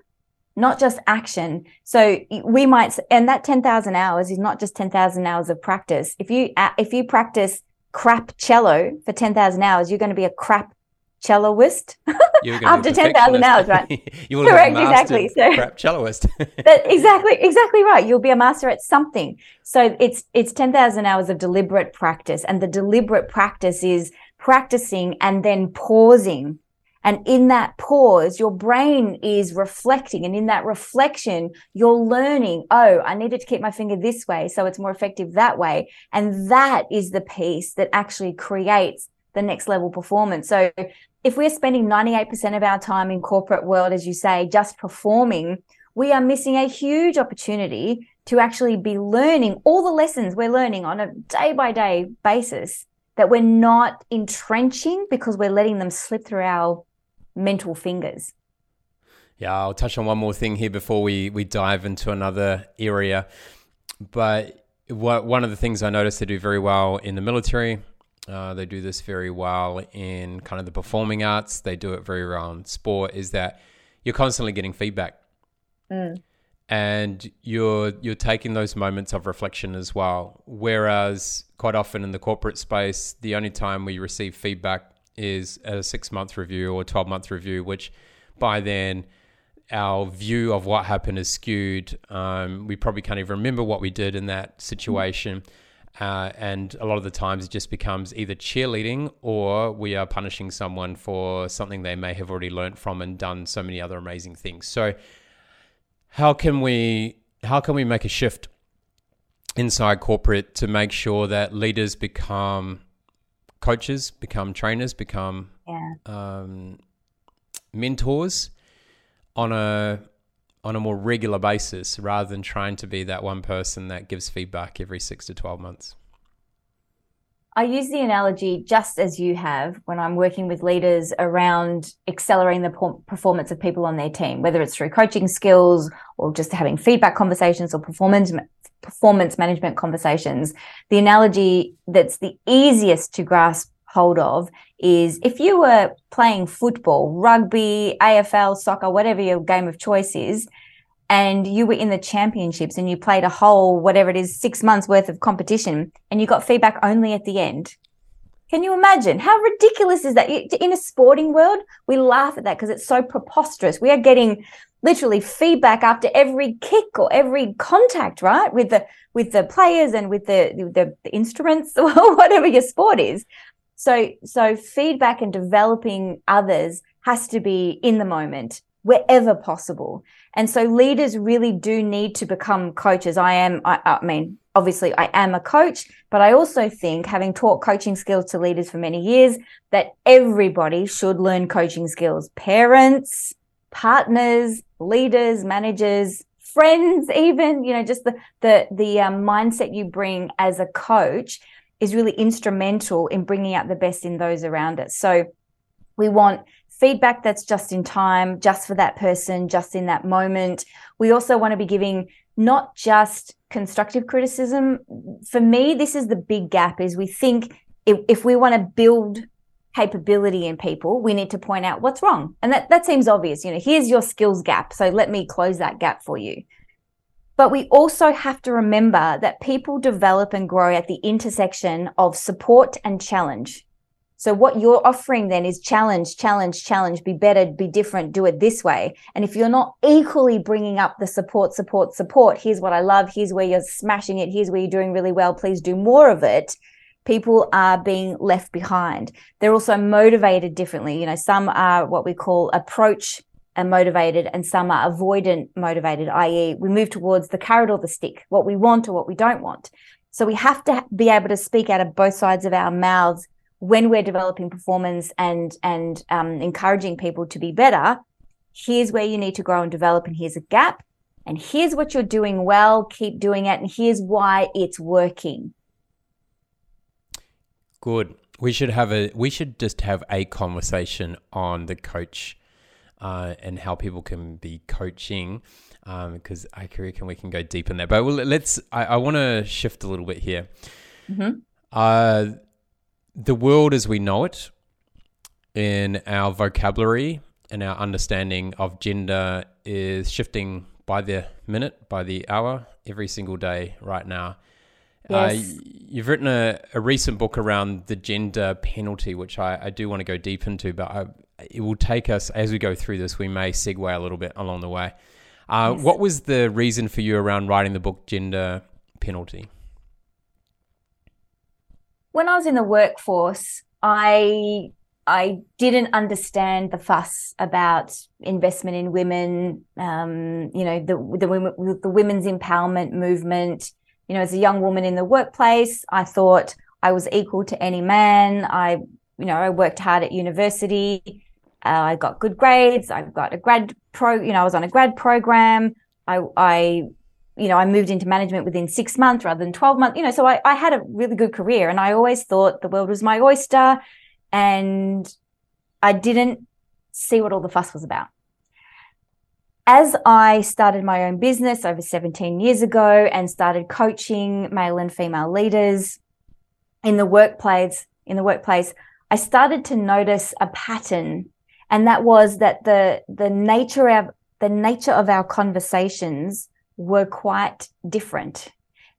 [SPEAKER 1] not just action. So we might, and that 10,000 hours is not just 10,000 hours of practice. If you, if you practice crap cello for 10,000 hours, you're going to be a crap celloist <laughs> after 10,000 hours, right? <laughs>
[SPEAKER 2] you will <laughs> Correct, exactly. So, crap celloist.
[SPEAKER 1] that, exactly, exactly right. You'll be a master at something. So it's it's 10,000 hours of deliberate practice and the deliberate practice is practicing and then pausing. And in that pause, your brain is reflecting. And in that reflection, you're learning, oh, I needed to keep my finger this way. So it's more effective that way. And that is the piece that actually creates the next level performance. So if we're spending 98% of our time in corporate world, as you say, just performing, we are missing a huge opportunity to actually be learning all the lessons we're learning on a day by day basis that we're not entrenching because we're letting them slip through our mental fingers.
[SPEAKER 2] Yeah, I'll touch on one more thing here before we, we dive into another area. But what, one of the things I noticed they do very well in the military uh, they do this very well in kind of the performing arts. They do it very well in sport. Is that you're constantly getting feedback, mm. and you're you're taking those moments of reflection as well. Whereas quite often in the corporate space, the only time we receive feedback is a six month review or a twelve month review, which by then our view of what happened is skewed. Um, we probably can't even remember what we did in that situation. Uh, and a lot of the times it just becomes either cheerleading or we are punishing someone for something they may have already learned from and done so many other amazing things. So how can we how can we make a shift inside corporate to make sure that leaders become coaches, become trainers, become yeah. um, mentors on a on a more regular basis rather than trying to be that one person that gives feedback every six to 12 months?
[SPEAKER 1] I use the analogy just as you have when I'm working with leaders around accelerating the performance of people on their team, whether it's through coaching skills or just having feedback conversations or performance performance management conversations. The analogy that's the easiest to grasp hold of is if you were playing football, rugby, AFL, soccer, whatever your game of choice is, and you were in the championships and you played a whole, whatever it is, six months worth of competition and you got feedback only at the end. Can you imagine how ridiculous is that? In a sporting world, we laugh at that because it's so preposterous. We are getting literally feedback after every kick or every contact, right? With the with the players and with the the, the instruments <laughs> or whatever your sport is. So, so feedback and developing others has to be in the moment wherever possible. And so leaders really do need to become coaches. I am, I, I, mean, obviously I am a coach, but I also think having taught coaching skills to leaders for many years, that everybody should learn coaching skills. Parents, partners, leaders, managers, friends, even, you know, just the, the, the um, mindset you bring as a coach is really instrumental in bringing out the best in those around us. So we want feedback that's just in time, just for that person, just in that moment. We also want to be giving not just constructive criticism. For me, this is the big gap is we think if, if we want to build capability in people, we need to point out what's wrong. And that, that seems obvious. You know, here's your skills gap. So let me close that gap for you. But we also have to remember that people develop and grow at the intersection of support and challenge. So what you're offering then is challenge, challenge, challenge, be better, be different, do it this way. And if you're not equally bringing up the support, support, support, here's what I love, here's where you're smashing it, here's where you're doing really well, please do more of it. People are being left behind. They're also motivated differently. You know, some are what we call approach motivated and some are avoidant motivated, i.e., we move towards the carrot or the stick, what we want or what we don't want. So we have to be able to speak out of both sides of our mouths when we're developing performance and and um, encouraging people to be better. Here's where you need to grow and develop, and here's a gap. And here's what you're doing well. Keep doing it, and here's why it's working.
[SPEAKER 2] Good. we should have a we should just have a conversation on the coach uh, and how people can be coaching because um, I reckon we can go deep in there. But well, let's. I, I want to shift a little bit here. Mm-hmm. Uh, the world as we know it, in our vocabulary and our understanding of gender, is shifting by the minute, by the hour, every single day right now. Uh, yes. Uh, you've written a, a, recent book around the gender penalty, which I, I do want to go deep into, but I, it will take us, as we go through this, we may segue a little bit along the way. Uh, yes. What was the reason for you around writing the book Gender Penalty?
[SPEAKER 1] When I was in the workforce, I I didn't understand the fuss about investment in women. Um, you know, the the the women's empowerment movement. You know, as a young woman in the workplace, I thought I was equal to any man. I, you know, I worked hard at university. Uh, I got good grades. I got a grad pro. You know, I was on a grad program. I, I, you know, I moved into management within six months rather than twelve months. You know, so I, I had a really good career, and I always thought the world was my oyster, and I didn't see what all the fuss was about. As I started my own business over 17 years ago and started coaching male and female leaders in the workplace, in the workplace, I started to notice a pattern and that was that the the nature of the nature of our conversations were quite different.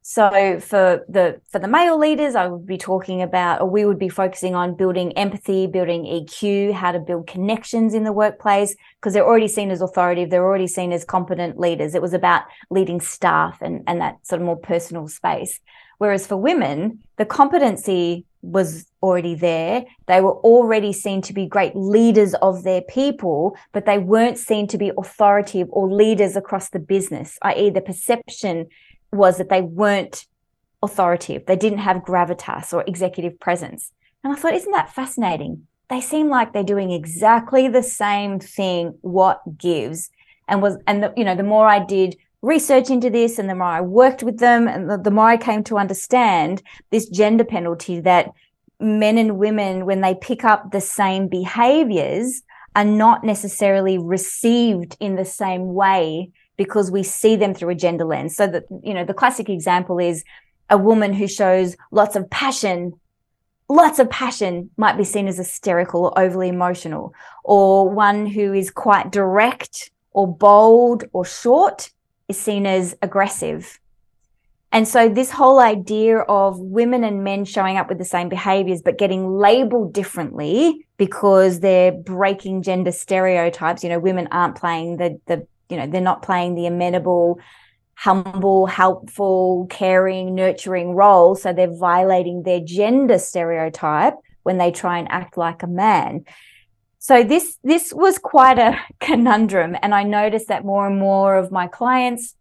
[SPEAKER 1] So for the for the male leaders, I would be talking about, or we would be focusing on building empathy, building EQ, how to build connections in the workplace, because they're already seen as authoritative, they're already seen as competent leaders. It was about leading staff and, and that sort of more personal space. Whereas for women, the competency was already there. They were already seen to be great leaders of their people, but they weren't seen to be authoritative or leaders across the business, i.e., the perception was that they weren't authoritative. They didn't have gravitas or executive presence. And I thought, isn't that fascinating? They seem like they're doing exactly the same thing. What gives? And was and the, you know the more I did research into this and the more I worked with them and the, the more I came to understand this gender penalty that men and women, when they pick up the same behaviors, are not necessarily received in the same way because we see them through a gender lens. So that, you know, the classic example is a woman who shows lots of passion, lots of passion might be seen as hysterical or overly emotional, or one who is quite direct or bold or short is seen as aggressive. And so, this whole idea of women and men showing up with the same behaviors, but getting labeled differently because they're breaking gender stereotypes. You know, women aren't playing the, the you know, they're not playing the amenable, humble, helpful, caring, nurturing role. So, they're violating their gender stereotype when they try and act like a man so this this was quite a <laughs> conundrum and i noticed that more and more of my clients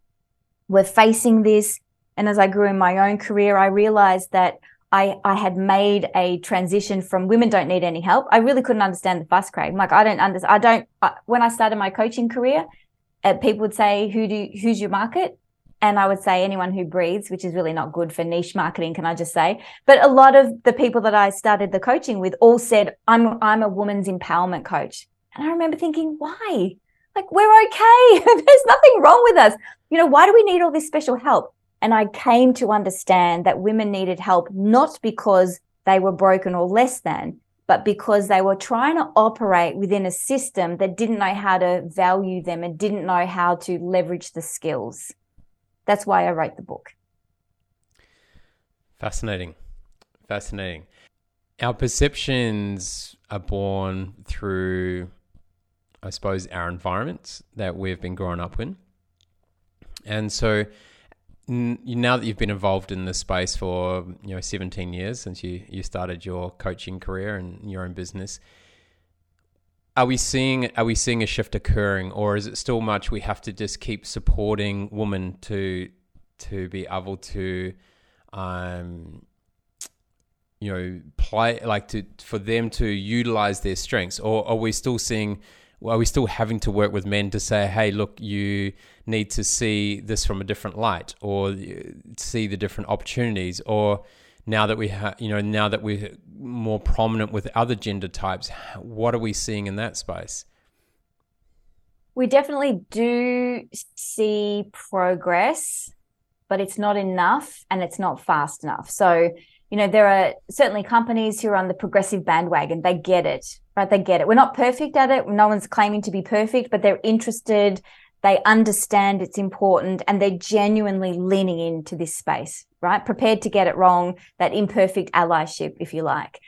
[SPEAKER 1] were facing this and as i grew in my own career i realized that I, I had made a transition from women don't need any help. I really couldn't understand the fuss, Craig. Like I don't understand. I don't. I, when I started my coaching career, people would say, "Who do? Who's your market?" and I would say anyone who breathes, which is really not good for niche marketing, can I just say? But a lot of the people that I started the coaching with all said, I'm I'm a woman's empowerment coach. And I remember thinking, why? Like we're okay. <laughs> There's nothing wrong with us. You know, why do we need all this special help? And I came to understand that women needed help not because they were broken or less than, but because they were trying to operate within a system that didn't know how to value them and didn't know how to leverage the skills. That's why I wrote the book.
[SPEAKER 2] Fascinating. Fascinating. Our perceptions are born through, I suppose, our environments that we've been growing up in. And so now that you've been involved in this space for you know 17 years since you, you started your coaching career and your own business, are we seeing are we seeing a shift occurring, or is it still much we have to just keep supporting women to to be able to, um, you know, play like to for them to utilize their strengths, or are we still seeing? Are we still having to work with men to say, hey, look, you need to see this from a different light, or uh, see the different opportunities, or now that we have, you know, now that we're more prominent with other gender types, what are we seeing in that space?
[SPEAKER 1] We definitely do see progress, but it's not enough and it's not fast enough. So, you know, there are certainly companies who are on the progressive bandwagon. They get it, right? They get it. We're not perfect at it. No one's claiming to be perfect, but they're interested. They understand it's important and they're genuinely leaning into this space, right? Prepared to get it wrong, that imperfect allyship, if you like.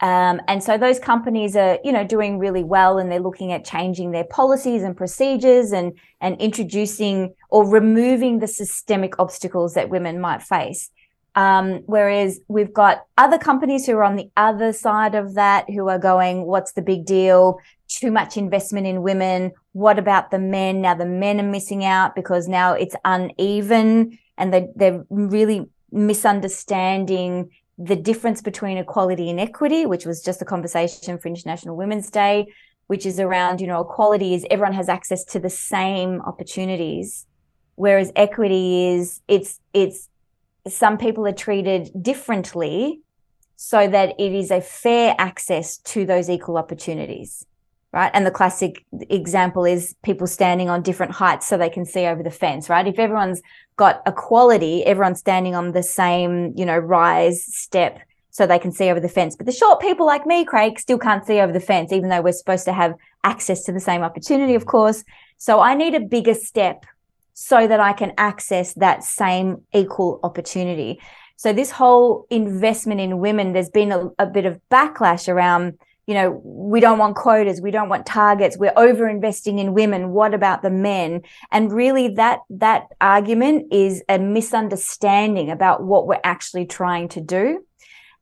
[SPEAKER 1] Um, and so those companies are, you know, doing really well, and they're looking at changing their policies and procedures, and and introducing or removing the systemic obstacles that women might face. Um, whereas we've got other companies who are on the other side of that, who are going, "What's the big deal? Too much investment in women. What about the men? Now the men are missing out because now it's uneven, and they they're really misunderstanding." the difference between equality and equity, which was just a conversation for International Women's Day, which is around, you know, equality is everyone has access to the same opportunities, whereas equity is it's it's some people are treated differently so that it is a fair access to those equal opportunities right? And the classic example is people standing on different heights so they can see over the fence, right? If everyone's got equality, everyone's standing on the same, you know, rise step so they can see over the fence. But the short people like me, Craig, still can't see over the fence, even though we're supposed to have access to the same opportunity, of course. So I need a bigger step so that I can access that same equal opportunity. So this whole investment in women, there's been a, a bit of backlash around you know, we don't want quotas, we don't want targets, we're over investing in women. What about the men? And really that that argument is a misunderstanding about what we're actually trying to do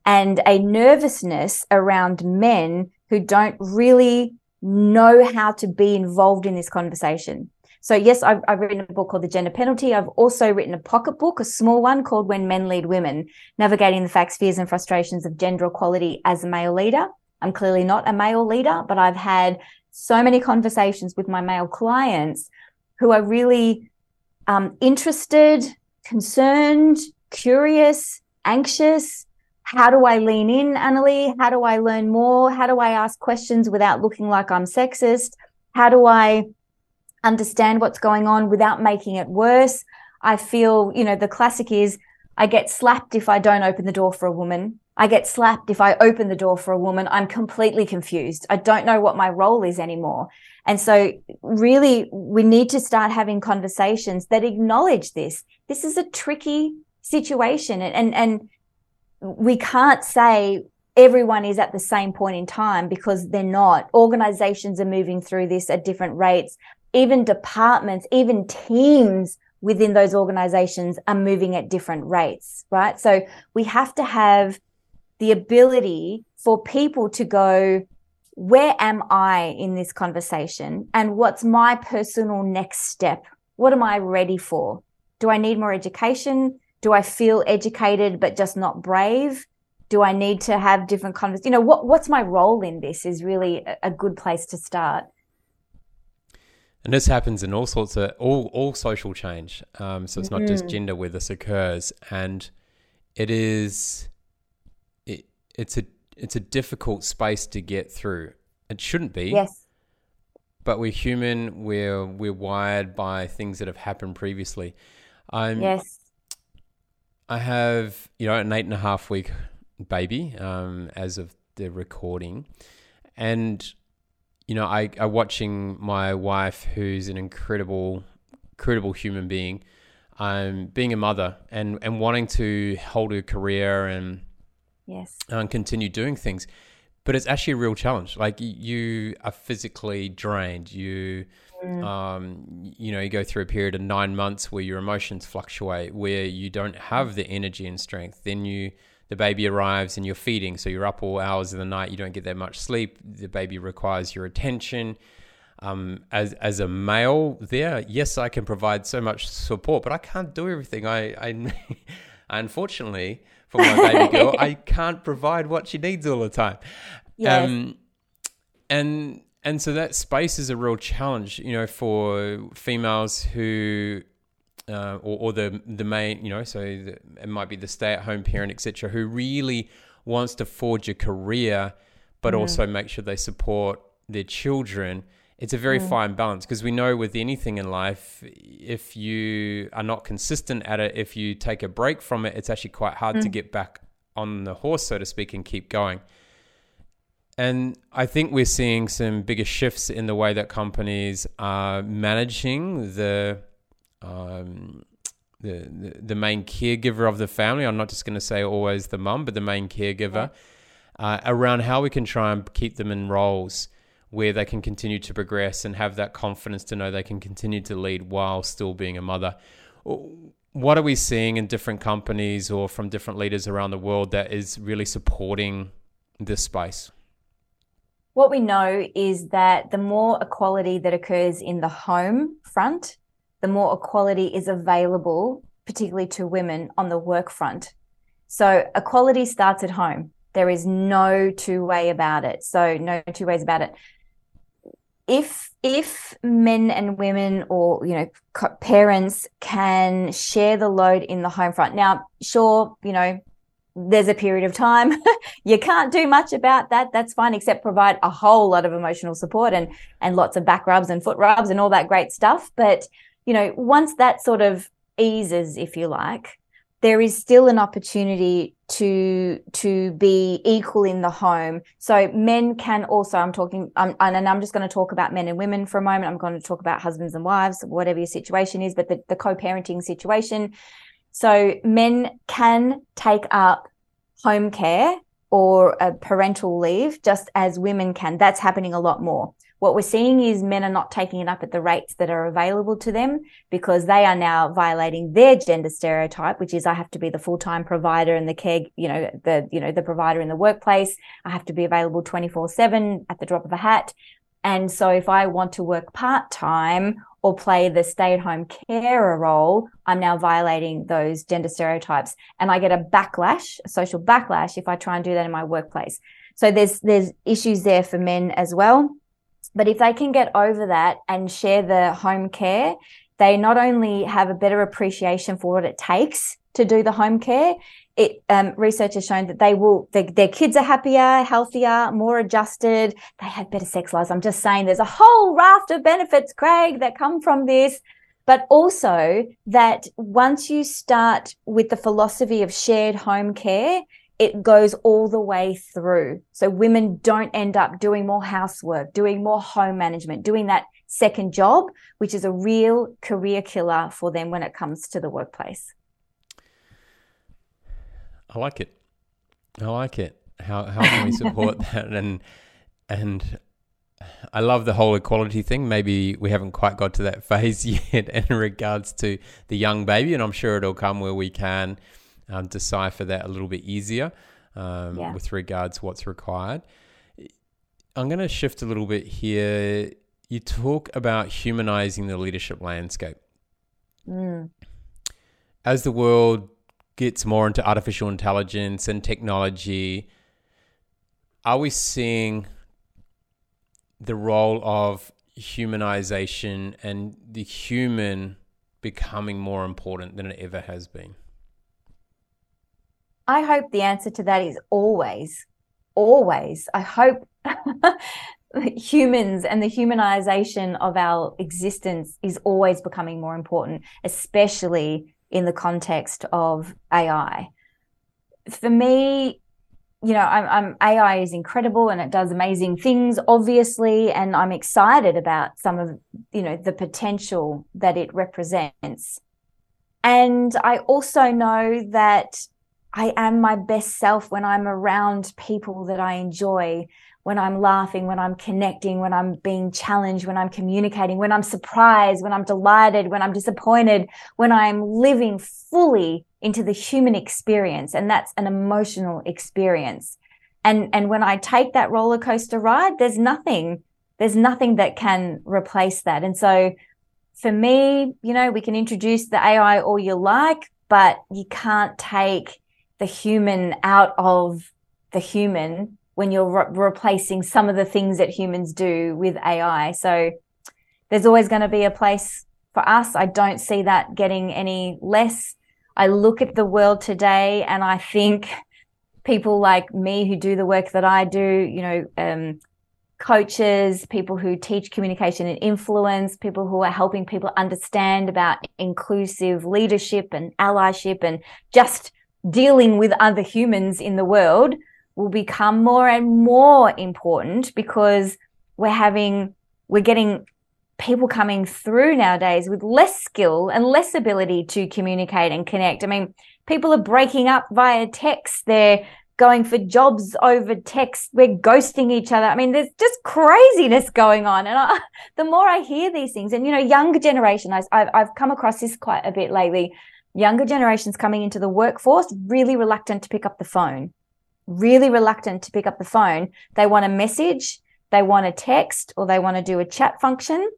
[SPEAKER 1] and a nervousness around men who don't really know how to be involved in this conversation. So yes, I've, I've, written a book called The Gender Penalty. I've also written a pocket book, a small one called When Men Lead Women, Navigating the Facts, Fears and Frustrations of Gender Equality as a Male Leader. I'm clearly not a male leader, but I've had so many conversations with my male clients who are really um, interested, concerned, curious, anxious. How do I lean in, Anneli? How do I learn more? How do I ask questions without looking like I'm sexist? How do I understand what's going on without making it worse? I feel, you know, the classic is I get slapped if I don't open the door for a woman. I get slapped if I open the door for a woman. I'm completely confused. I don't know what my role is anymore. And so, really, we need to start having conversations that acknowledge this. This is a tricky situation. And, and, and we can't say everyone is at the same point in time because they're not. Organizations are moving through this at different rates. Even departments, even teams within those organizations are moving at different rates, right? So we have to have the ability for people to go, where am I in this conversation? And what's my personal next step? What am I ready for? Do I need more education? Do I feel educated but just not brave? Do I need to have different conversations? You know, what, what's my role in this is really a, a good place to start.
[SPEAKER 2] And this happens in all sorts of all all social change. Um, so it's not mm. just gender where this occurs, and it is it, it's a it's a difficult space to get through. It shouldn't be.
[SPEAKER 1] Yes.
[SPEAKER 2] But we're human. We're we're wired by things that have happened previously. I'm,
[SPEAKER 1] yes.
[SPEAKER 2] I have you know an eight and a half week baby um, as of the recording, and you know I I watching my wife who's an incredible incredible human being, um, being a mother and and wanting to hold her career and
[SPEAKER 1] Yes.
[SPEAKER 2] And continue doing things. But it's actually a real challenge. Like you are physically drained. You, mm. um, you know, you go through a period of nine months where your emotions fluctuate, where you don't have the energy and strength. Then you, the baby arrives and you're feeding, so you're up all hours of the night. You don't get that much sleep. The baby requires your attention. Um, as as a male, there, yes, I can provide so much support, but I can't do everything. I, I <laughs> unfortunately, for my baby <laughs> girl. I can't provide what she needs all the time.
[SPEAKER 1] Yes. Um,
[SPEAKER 2] and and so that space is a real challenge, you know, for females who uh, or, or, the the main, you know, so the, it might be the stay-at-home parent, etc., who really wants to forge a career, but mm. also make sure they support their children. It's a very mm. fine balance because we know with anything in life, if you are not consistent at it, if you take a break from it, it's actually quite hard mm. to get back on the horse, so to speak, and keep going. And I think we're seeing some bigger shifts in the way that companies are managing the um, the, the, the main caregiver of the family. I'm not just going to say always the mum, but the main caregiver yeah. uh, around how we can try and keep them in roles where they can continue to progress and have that confidence to know they can continue to lead while still being a mother. What are we seeing in different companies or from different leaders around the world that is really supporting this space?
[SPEAKER 1] What we know is that the more equality that occurs in the home front, the more equality is available, particularly to women on the work front. So equality starts at home. There is no two way about it. So no two ways about it. If if men and women or you know parents can share the load in the home front. Now, sure, you know, there's a period of time <laughs> you can't do much about that that's fine except provide a whole lot of emotional support and and lots of back rubs and foot rubs and all that great stuff but you know, once that sort of eases, if you like, there is still an opportunity to to be equal in the home. So men can also. I'm talking, um, and I'm just going to talk about men and women for a moment. I'm going to talk about husbands and wives, whatever your situation is, but the, the co-parenting situation. So men can take up home care or a parental leave just as women can. That's happening a lot more. What we're seeing is men are not taking it up at the rates that are available to them because they are now violating their gender stereotype, which is I have to be the full-time provider and the care, you know, the, you know, the provider in the workplace. I have to be available 24 seven at the drop of a hat. And so if I want to work part-time or play the stay-at-home carer role, I'm now violating those gender stereotypes. And I get a backlash, a social backlash if I try and do that in my workplace. So there's there's issues there for men as well. But if they can get over that and share the home care, they not only have a better appreciation for what it takes to do the home care, it um, research has shown that they will their kids are happier, healthier, more adjusted. They have better sex lives. I'm just saying, there's a whole raft of benefits, Craig, that come from this. But also that once you start with the philosophy of shared home care, it goes all the way through. So women don't end up doing more housework, doing more home management, doing that second job, which is a real career killer for them when it comes to the workplace.
[SPEAKER 2] I like it. I like it. How how can we support <laughs> that? And and I love the whole equality thing. Maybe we haven't quite got to that <laughs> phase yet in regards to the young baby, and I'm sure it'll come where we can um, decipher that a little bit easier um, yeah. with regards what's required. I'm going to shift a little bit here. You talk about humanizing the leadership landscape. Mm. As the world gets more into artificial intelligence and technology, are we seeing the role of humanization and the human becoming more important than it ever has been?
[SPEAKER 1] I hope the answer to that is always, always. I hope <laughs> humans and the humanization of our existence is always becoming more important, especially in the context of AI. For me, you know, I'm, I'm, AI is incredible and it does amazing things, obviously, and I'm excited about some of you know the potential that it represents. And I also know that I am my best self when I'm around people that I enjoy, when I'm laughing, when I'm connecting, when I'm being challenged, when I'm communicating, when I'm surprised, when I'm delighted, when I'm disappointed, when I'm living fully into the human experience. And that's an emotional experience. And, and when I take that roller coaster ride, there's nothing, there's nothing that can replace that. And so for me, you know, we can introduce the AI all you like, but you can't take the human out of the human when you're re- replacing some of the things that humans do with AI. So there's always going to be a place for us, I don't see that getting any less. I look at the world today and I think people like me who do the work that I do, you know, um, coaches, people who teach communication and influence, people who are helping people understand about inclusive leadership and allyship and just dealing with other humans in the world will become more and more important because we're having, we're getting people coming through nowadays with less skill and less ability to communicate and connect. I mean, people are breaking up via text. They're going for jobs over text. We're ghosting each other. I mean, there's just craziness going on. And I, <laughs> the more I hear these things, and you know, younger generation, I, I've come across this quite a bit lately. Younger generations coming into the workforce really reluctant to pick up the phone, really reluctant to pick up the phone. They want a message, they want a text, or they want to do a chat function.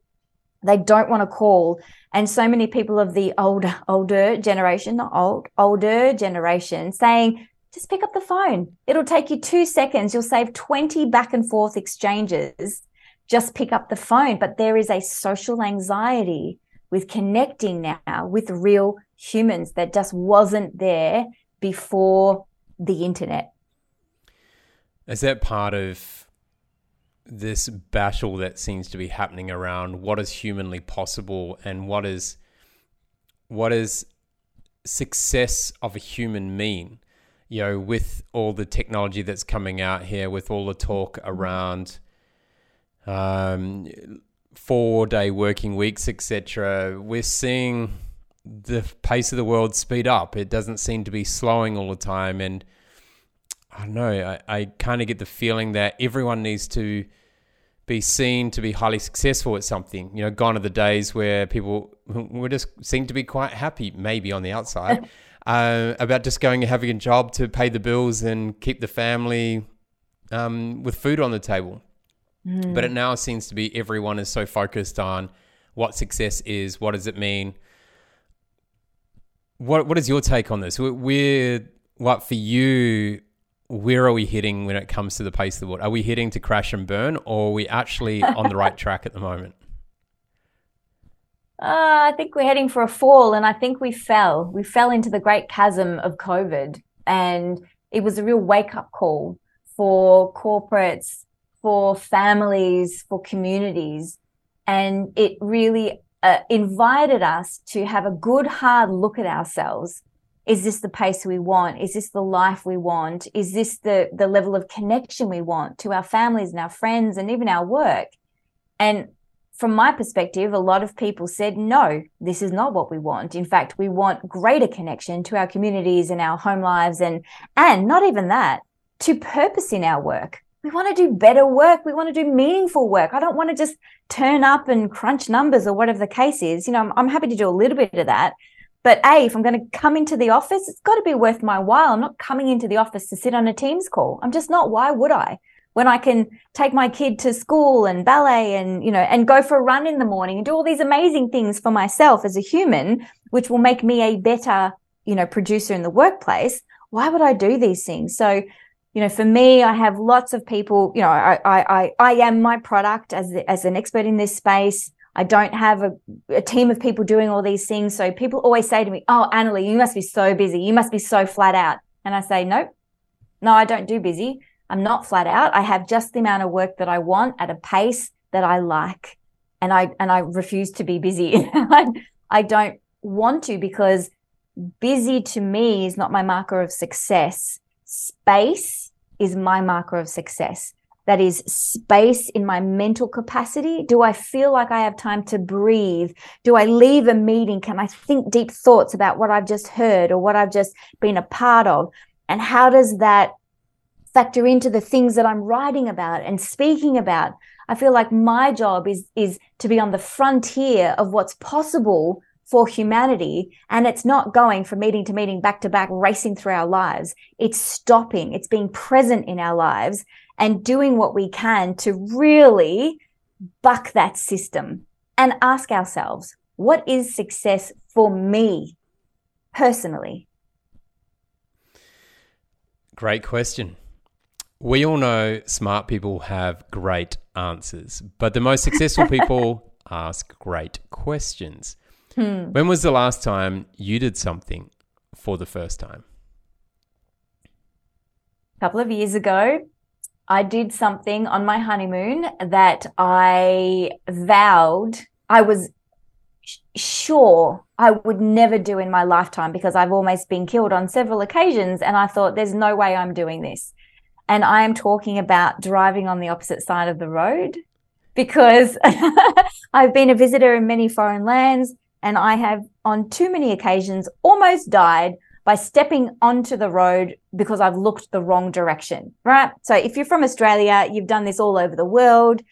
[SPEAKER 1] They don't want to call. And so many people of the older, <laughs> older generation, not old, older generation saying, just pick up the phone. It'll take you two seconds. You'll save 20 back and forth exchanges. Just pick up the phone. But there is a social anxiety with connecting now with real humans that just wasn't there before the internet.
[SPEAKER 2] Is that part of this battle that seems to be happening around what is humanly possible and what is what is success of a human mean? you know, with all the technology that's coming out here, with all the talk around um, four day working weeks, etc., we're seeing the pace of the world speed up. It doesn't seem to be slowing all the time. And I don't know, I, I kind of get the feeling that everyone needs to be seen to be highly successful at something. You know, gone are the days where people were just seem to be quite happy, maybe on the outside. <laughs> uh, about just going and having a job to pay the bills and keep the family um, with food on the table. Mm. But it now seems to be everyone is so focused on what success is, what does it mean. What what is your take on this? We're what for you? Where are we heading when it comes to the pace of the world? Are we heading to crash and burn, or are we actually on the right <laughs> track at the moment?
[SPEAKER 1] uh, I think we're heading for a fall, and I think we fell. We fell into the great chasm of COVID, and it was a real wake up call for corporates, for families, for communities, and it really uh, invited us to have a good hard look at ourselves. Is this the pace we want? Is this the life we want? Is this the the level of connection we want to our families and our friends and even our work? And from my perspective, a lot of people said, no, this is not what we want. In fact, we want greater connection to our communities and our home lives and, and not even that, to purpose in our work. We want to do better work. We want to do meaningful work. I don't want to just turn up and crunch numbers or whatever the case is. You know, I'm, I'm happy to do a little bit of that. But A, if I'm going to come into the office, it's got to be worth my while. I'm not coming into the office to sit on a Teams call. I'm just not. Why would I? when I can take my kid to school and ballet and, you know, and go for a run in the morning and do all these amazing things for myself as a human, which will make me a better, you know, producer in the workplace. Why would I do these things? So, you know, for me, I have lots of people, you know, I, I, I, am my product as, as an expert in this space. I don't have a, a, team of people doing all these things. So people always say to me, Oh, Anneli, you must be so busy. You must be so flat out. And I say, Nope, no, I don't do busy. I'm not flat out. I have just the amount of work that I want at a pace that I like. And I and I refuse to be busy. <laughs> I don't want to because busy to me is not my marker of success. Space is my marker of success. That is space in my mental capacity. Do I feel like I have time to breathe? Do I leave a meeting? Can I think deep thoughts about what I've just heard or what I've just been a part of? And how does that factor into the things that I'm writing about and speaking about. I feel like my job is is to be on the frontier of what's possible for humanity and it's not going from meeting to meeting back to back racing through our lives. It's stopping. It's being present in our lives and doing what we can to really buck that system and ask ourselves what is success for me personally?
[SPEAKER 2] Great question. We all know smart people have great answers, but the most successful <laughs> people ask great questions.
[SPEAKER 1] Hmm.
[SPEAKER 2] When was the last time you did something for the first time?
[SPEAKER 1] A couple of years ago, I did something on my honeymoon that I vowed I was sure I would never do in my lifetime because I've almost been killed on several occasions. And I thought, there's no way I'm doing this. And I am talking about driving on the opposite side of the road because <laughs> I've been a visitor in many foreign lands and I have, on too many occasions, almost died by stepping onto the road because I've looked the wrong direction, right? So if you're from Australia, you've done this all over the world.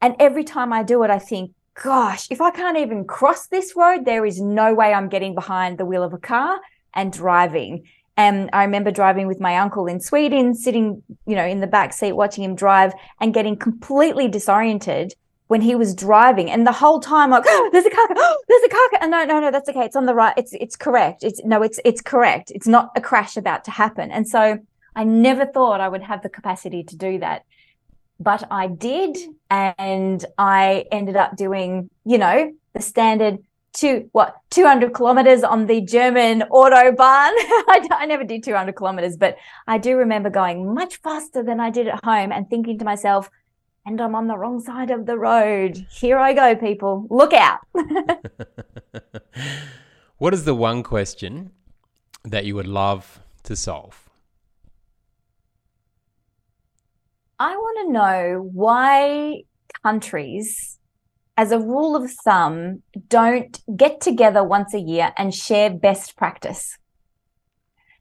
[SPEAKER 1] And every time I do it, I think, gosh, if I can't even cross this road, there is no way I'm getting behind the wheel of a car and driving. And I remember driving with my uncle in Sweden, sitting, you know, in the back seat, watching him drive and getting completely disoriented when he was driving. And the whole time, like, oh, <gasps> there's a car, oh, <gasps> there's a car. And no, no, no, that's okay. It's on the right. It's it's correct. It's no, it's it's correct. It's not a crash about to happen. And so I never thought I would have the capacity to do that but I did. And I ended up doing, you know, the standard two, what, 200 kilometers on the German Autobahn. <laughs> I, I never did 200 kilometers, but I do remember going much faster than I did at home and thinking to myself, and I'm on the wrong side of the road. Here I go, people. Look out. <laughs> <laughs>
[SPEAKER 2] what is the one question that you would love to solve?
[SPEAKER 1] I want to know why countries, as a rule of thumb, don't get together once a year and share best practice.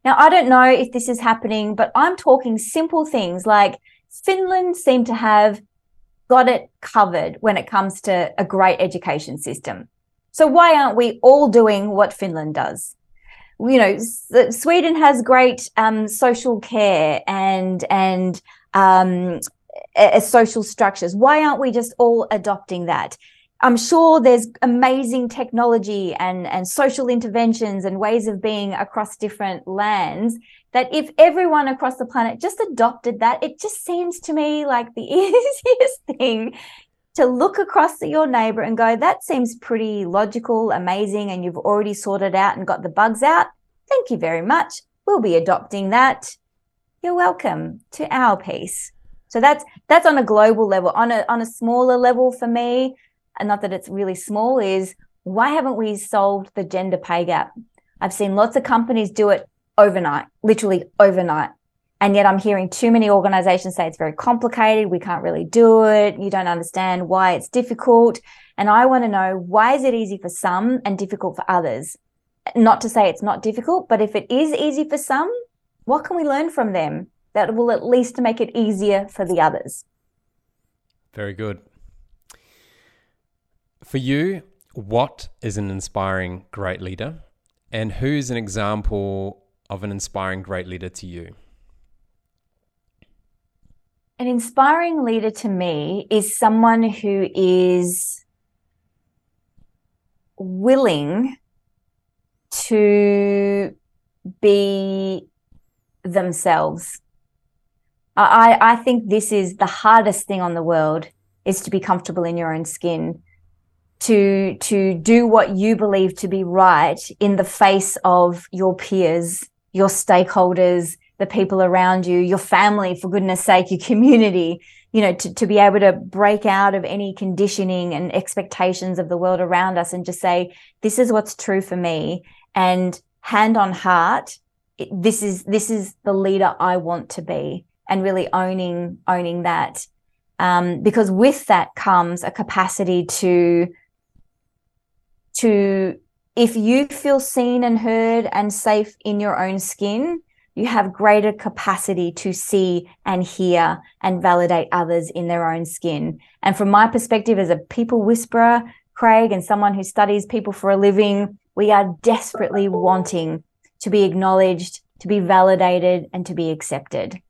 [SPEAKER 1] Now, I don't know if this is happening, but I'm talking simple things like Finland seem to have got it covered when it comes to a great education system. So why aren't we all doing what Finland does? You know, Sweden has great um, social care and and um, as social structures. Why aren't we just all adopting that? I'm sure there's amazing technology and, and social interventions and ways of being across different lands that if everyone across the planet just adopted that, it just seems to me like the <laughs> easiest thing to look across at your neighbor and go, that seems pretty logical, amazing, and you've already sorted out and got the bugs out. Thank you very much. We'll be adopting that you're welcome to our piece. So that's that's on a global level. On a on a smaller level for me, and not that it's really small, is why haven't we solved the gender pay gap? I've seen lots of companies do it overnight, literally overnight. And yet I'm hearing too many organizations say it's very complicated. We can't really do it. You don't understand why it's difficult. And I want to know why is it easy for some and difficult for others? Not to say it's not difficult, but if it is easy for some, what can we learn from them that will at least make it easier for the others?
[SPEAKER 2] Very good. For you, what is an inspiring great leader? And who's an example of an inspiring great leader to you?
[SPEAKER 1] An inspiring leader to me is someone who is willing to be themselves. I, I think this is the hardest thing on the world is to be comfortable in your own skin, to to do what you believe to be right in the face of your peers, your stakeholders, the people around you, your family, for goodness sake, your community, you know, to, to be able to break out of any conditioning and expectations of the world around us and just say, this is what's true for me. And hand on heart, this is this is the leader I want to be, and really owning owning that. Um, because with that comes a capacity to to if you feel seen and heard and safe in your own skin, you have greater capacity to see and hear and validate others in their own skin. And from my perspective as a people whisperer, Craig, and someone who studies people for a living, we are desperately wanting to be acknowledged, to be validated, and to be accepted.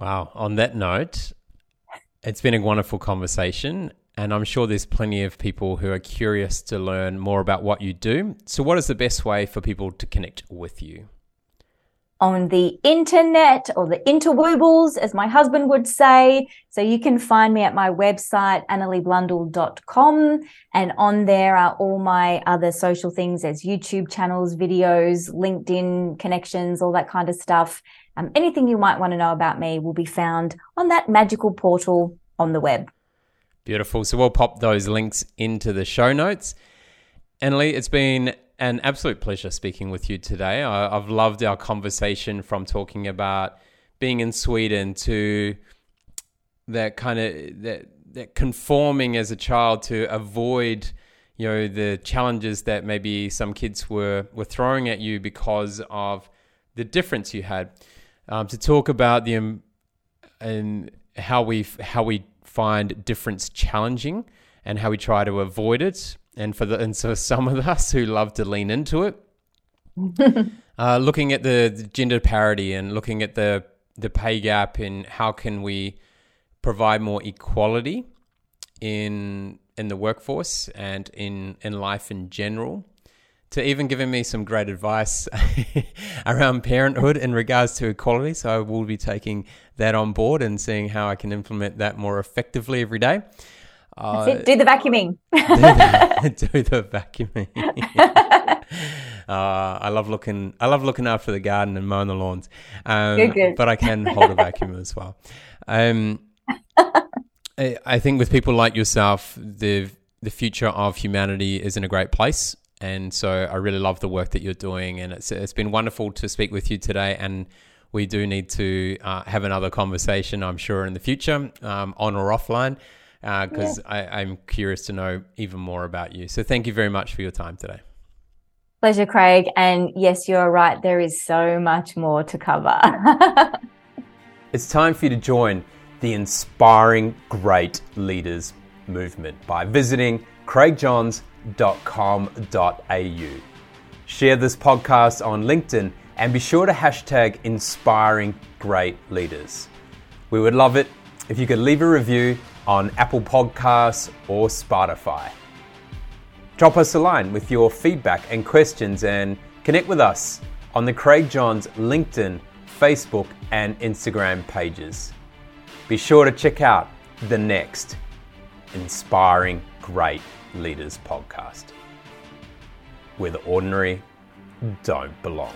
[SPEAKER 2] Wow. On that note, it's been a wonderful conversation. And I'm sure there's plenty of people who are curious to learn more about what you do. So, what is the best way for people to connect with you?
[SPEAKER 1] on the internet or the interwoobles, as my husband would say. So you can find me at my website, anneliblundell.com. And on there are all my other social things as YouTube channels, videos, LinkedIn connections, all that kind of stuff. Um, anything you might want to know about me will be found on that magical portal on the web.
[SPEAKER 2] Beautiful. So we'll pop those links into the show notes. Anneli, it's been an absolute pleasure speaking with you today. I, have loved our conversation from talking about being in Sweden to that kind of that that conforming as a child to avoid you know the challenges that maybe some kids were were throwing at you because of the difference you had um, to talk about the um, and how we how we find difference challenging and how we try to avoid it. And for the and so some of us who love to lean into it, <laughs> uh, looking at the, the gender parity and looking at the the pay gap and how can we provide more equality in in the workforce and in in life in general to even giving me some great advice <laughs> around parenthood in regards to equality. So I will be taking that on board and seeing how I can implement that more effectively every day.
[SPEAKER 1] Uh, do the vacuuming. <laughs> <laughs>
[SPEAKER 2] do, the, do the vacuuming. uh, I love looking. I love looking after the garden and mowing the lawns. Um, good, good. But I can hold a vacuum as well. Um, I, I think with people like yourself, the the future of humanity is in a great place and so I really love the work that you're doing, and it's it's been wonderful to speak with you today. And we do need to uh, have another conversation, I'm sure, in the future, um, on or offline, because uh, yeah. I'm curious to know even more about you. So thank you very much for your time today.
[SPEAKER 1] Pleasure, Craig. And yes, you're right. There is so much more to cover. <laughs>
[SPEAKER 2] it's time for you to join the Inspiring Great Leaders movement by visiting craigjohns.com inspiring.com.au. Share this podcast on LinkedIn and be sure to hashtag inspiring great leaders. We would love it if you could leave a review on Apple Podcasts or Spotify. Drop us a line with your feedback and questions and connect with us on the Craig Johns LinkedIn, Facebook, and Instagram pages. Be sure to check out the next Inspiring Great Leaders podcast, where the ordinary don't belong.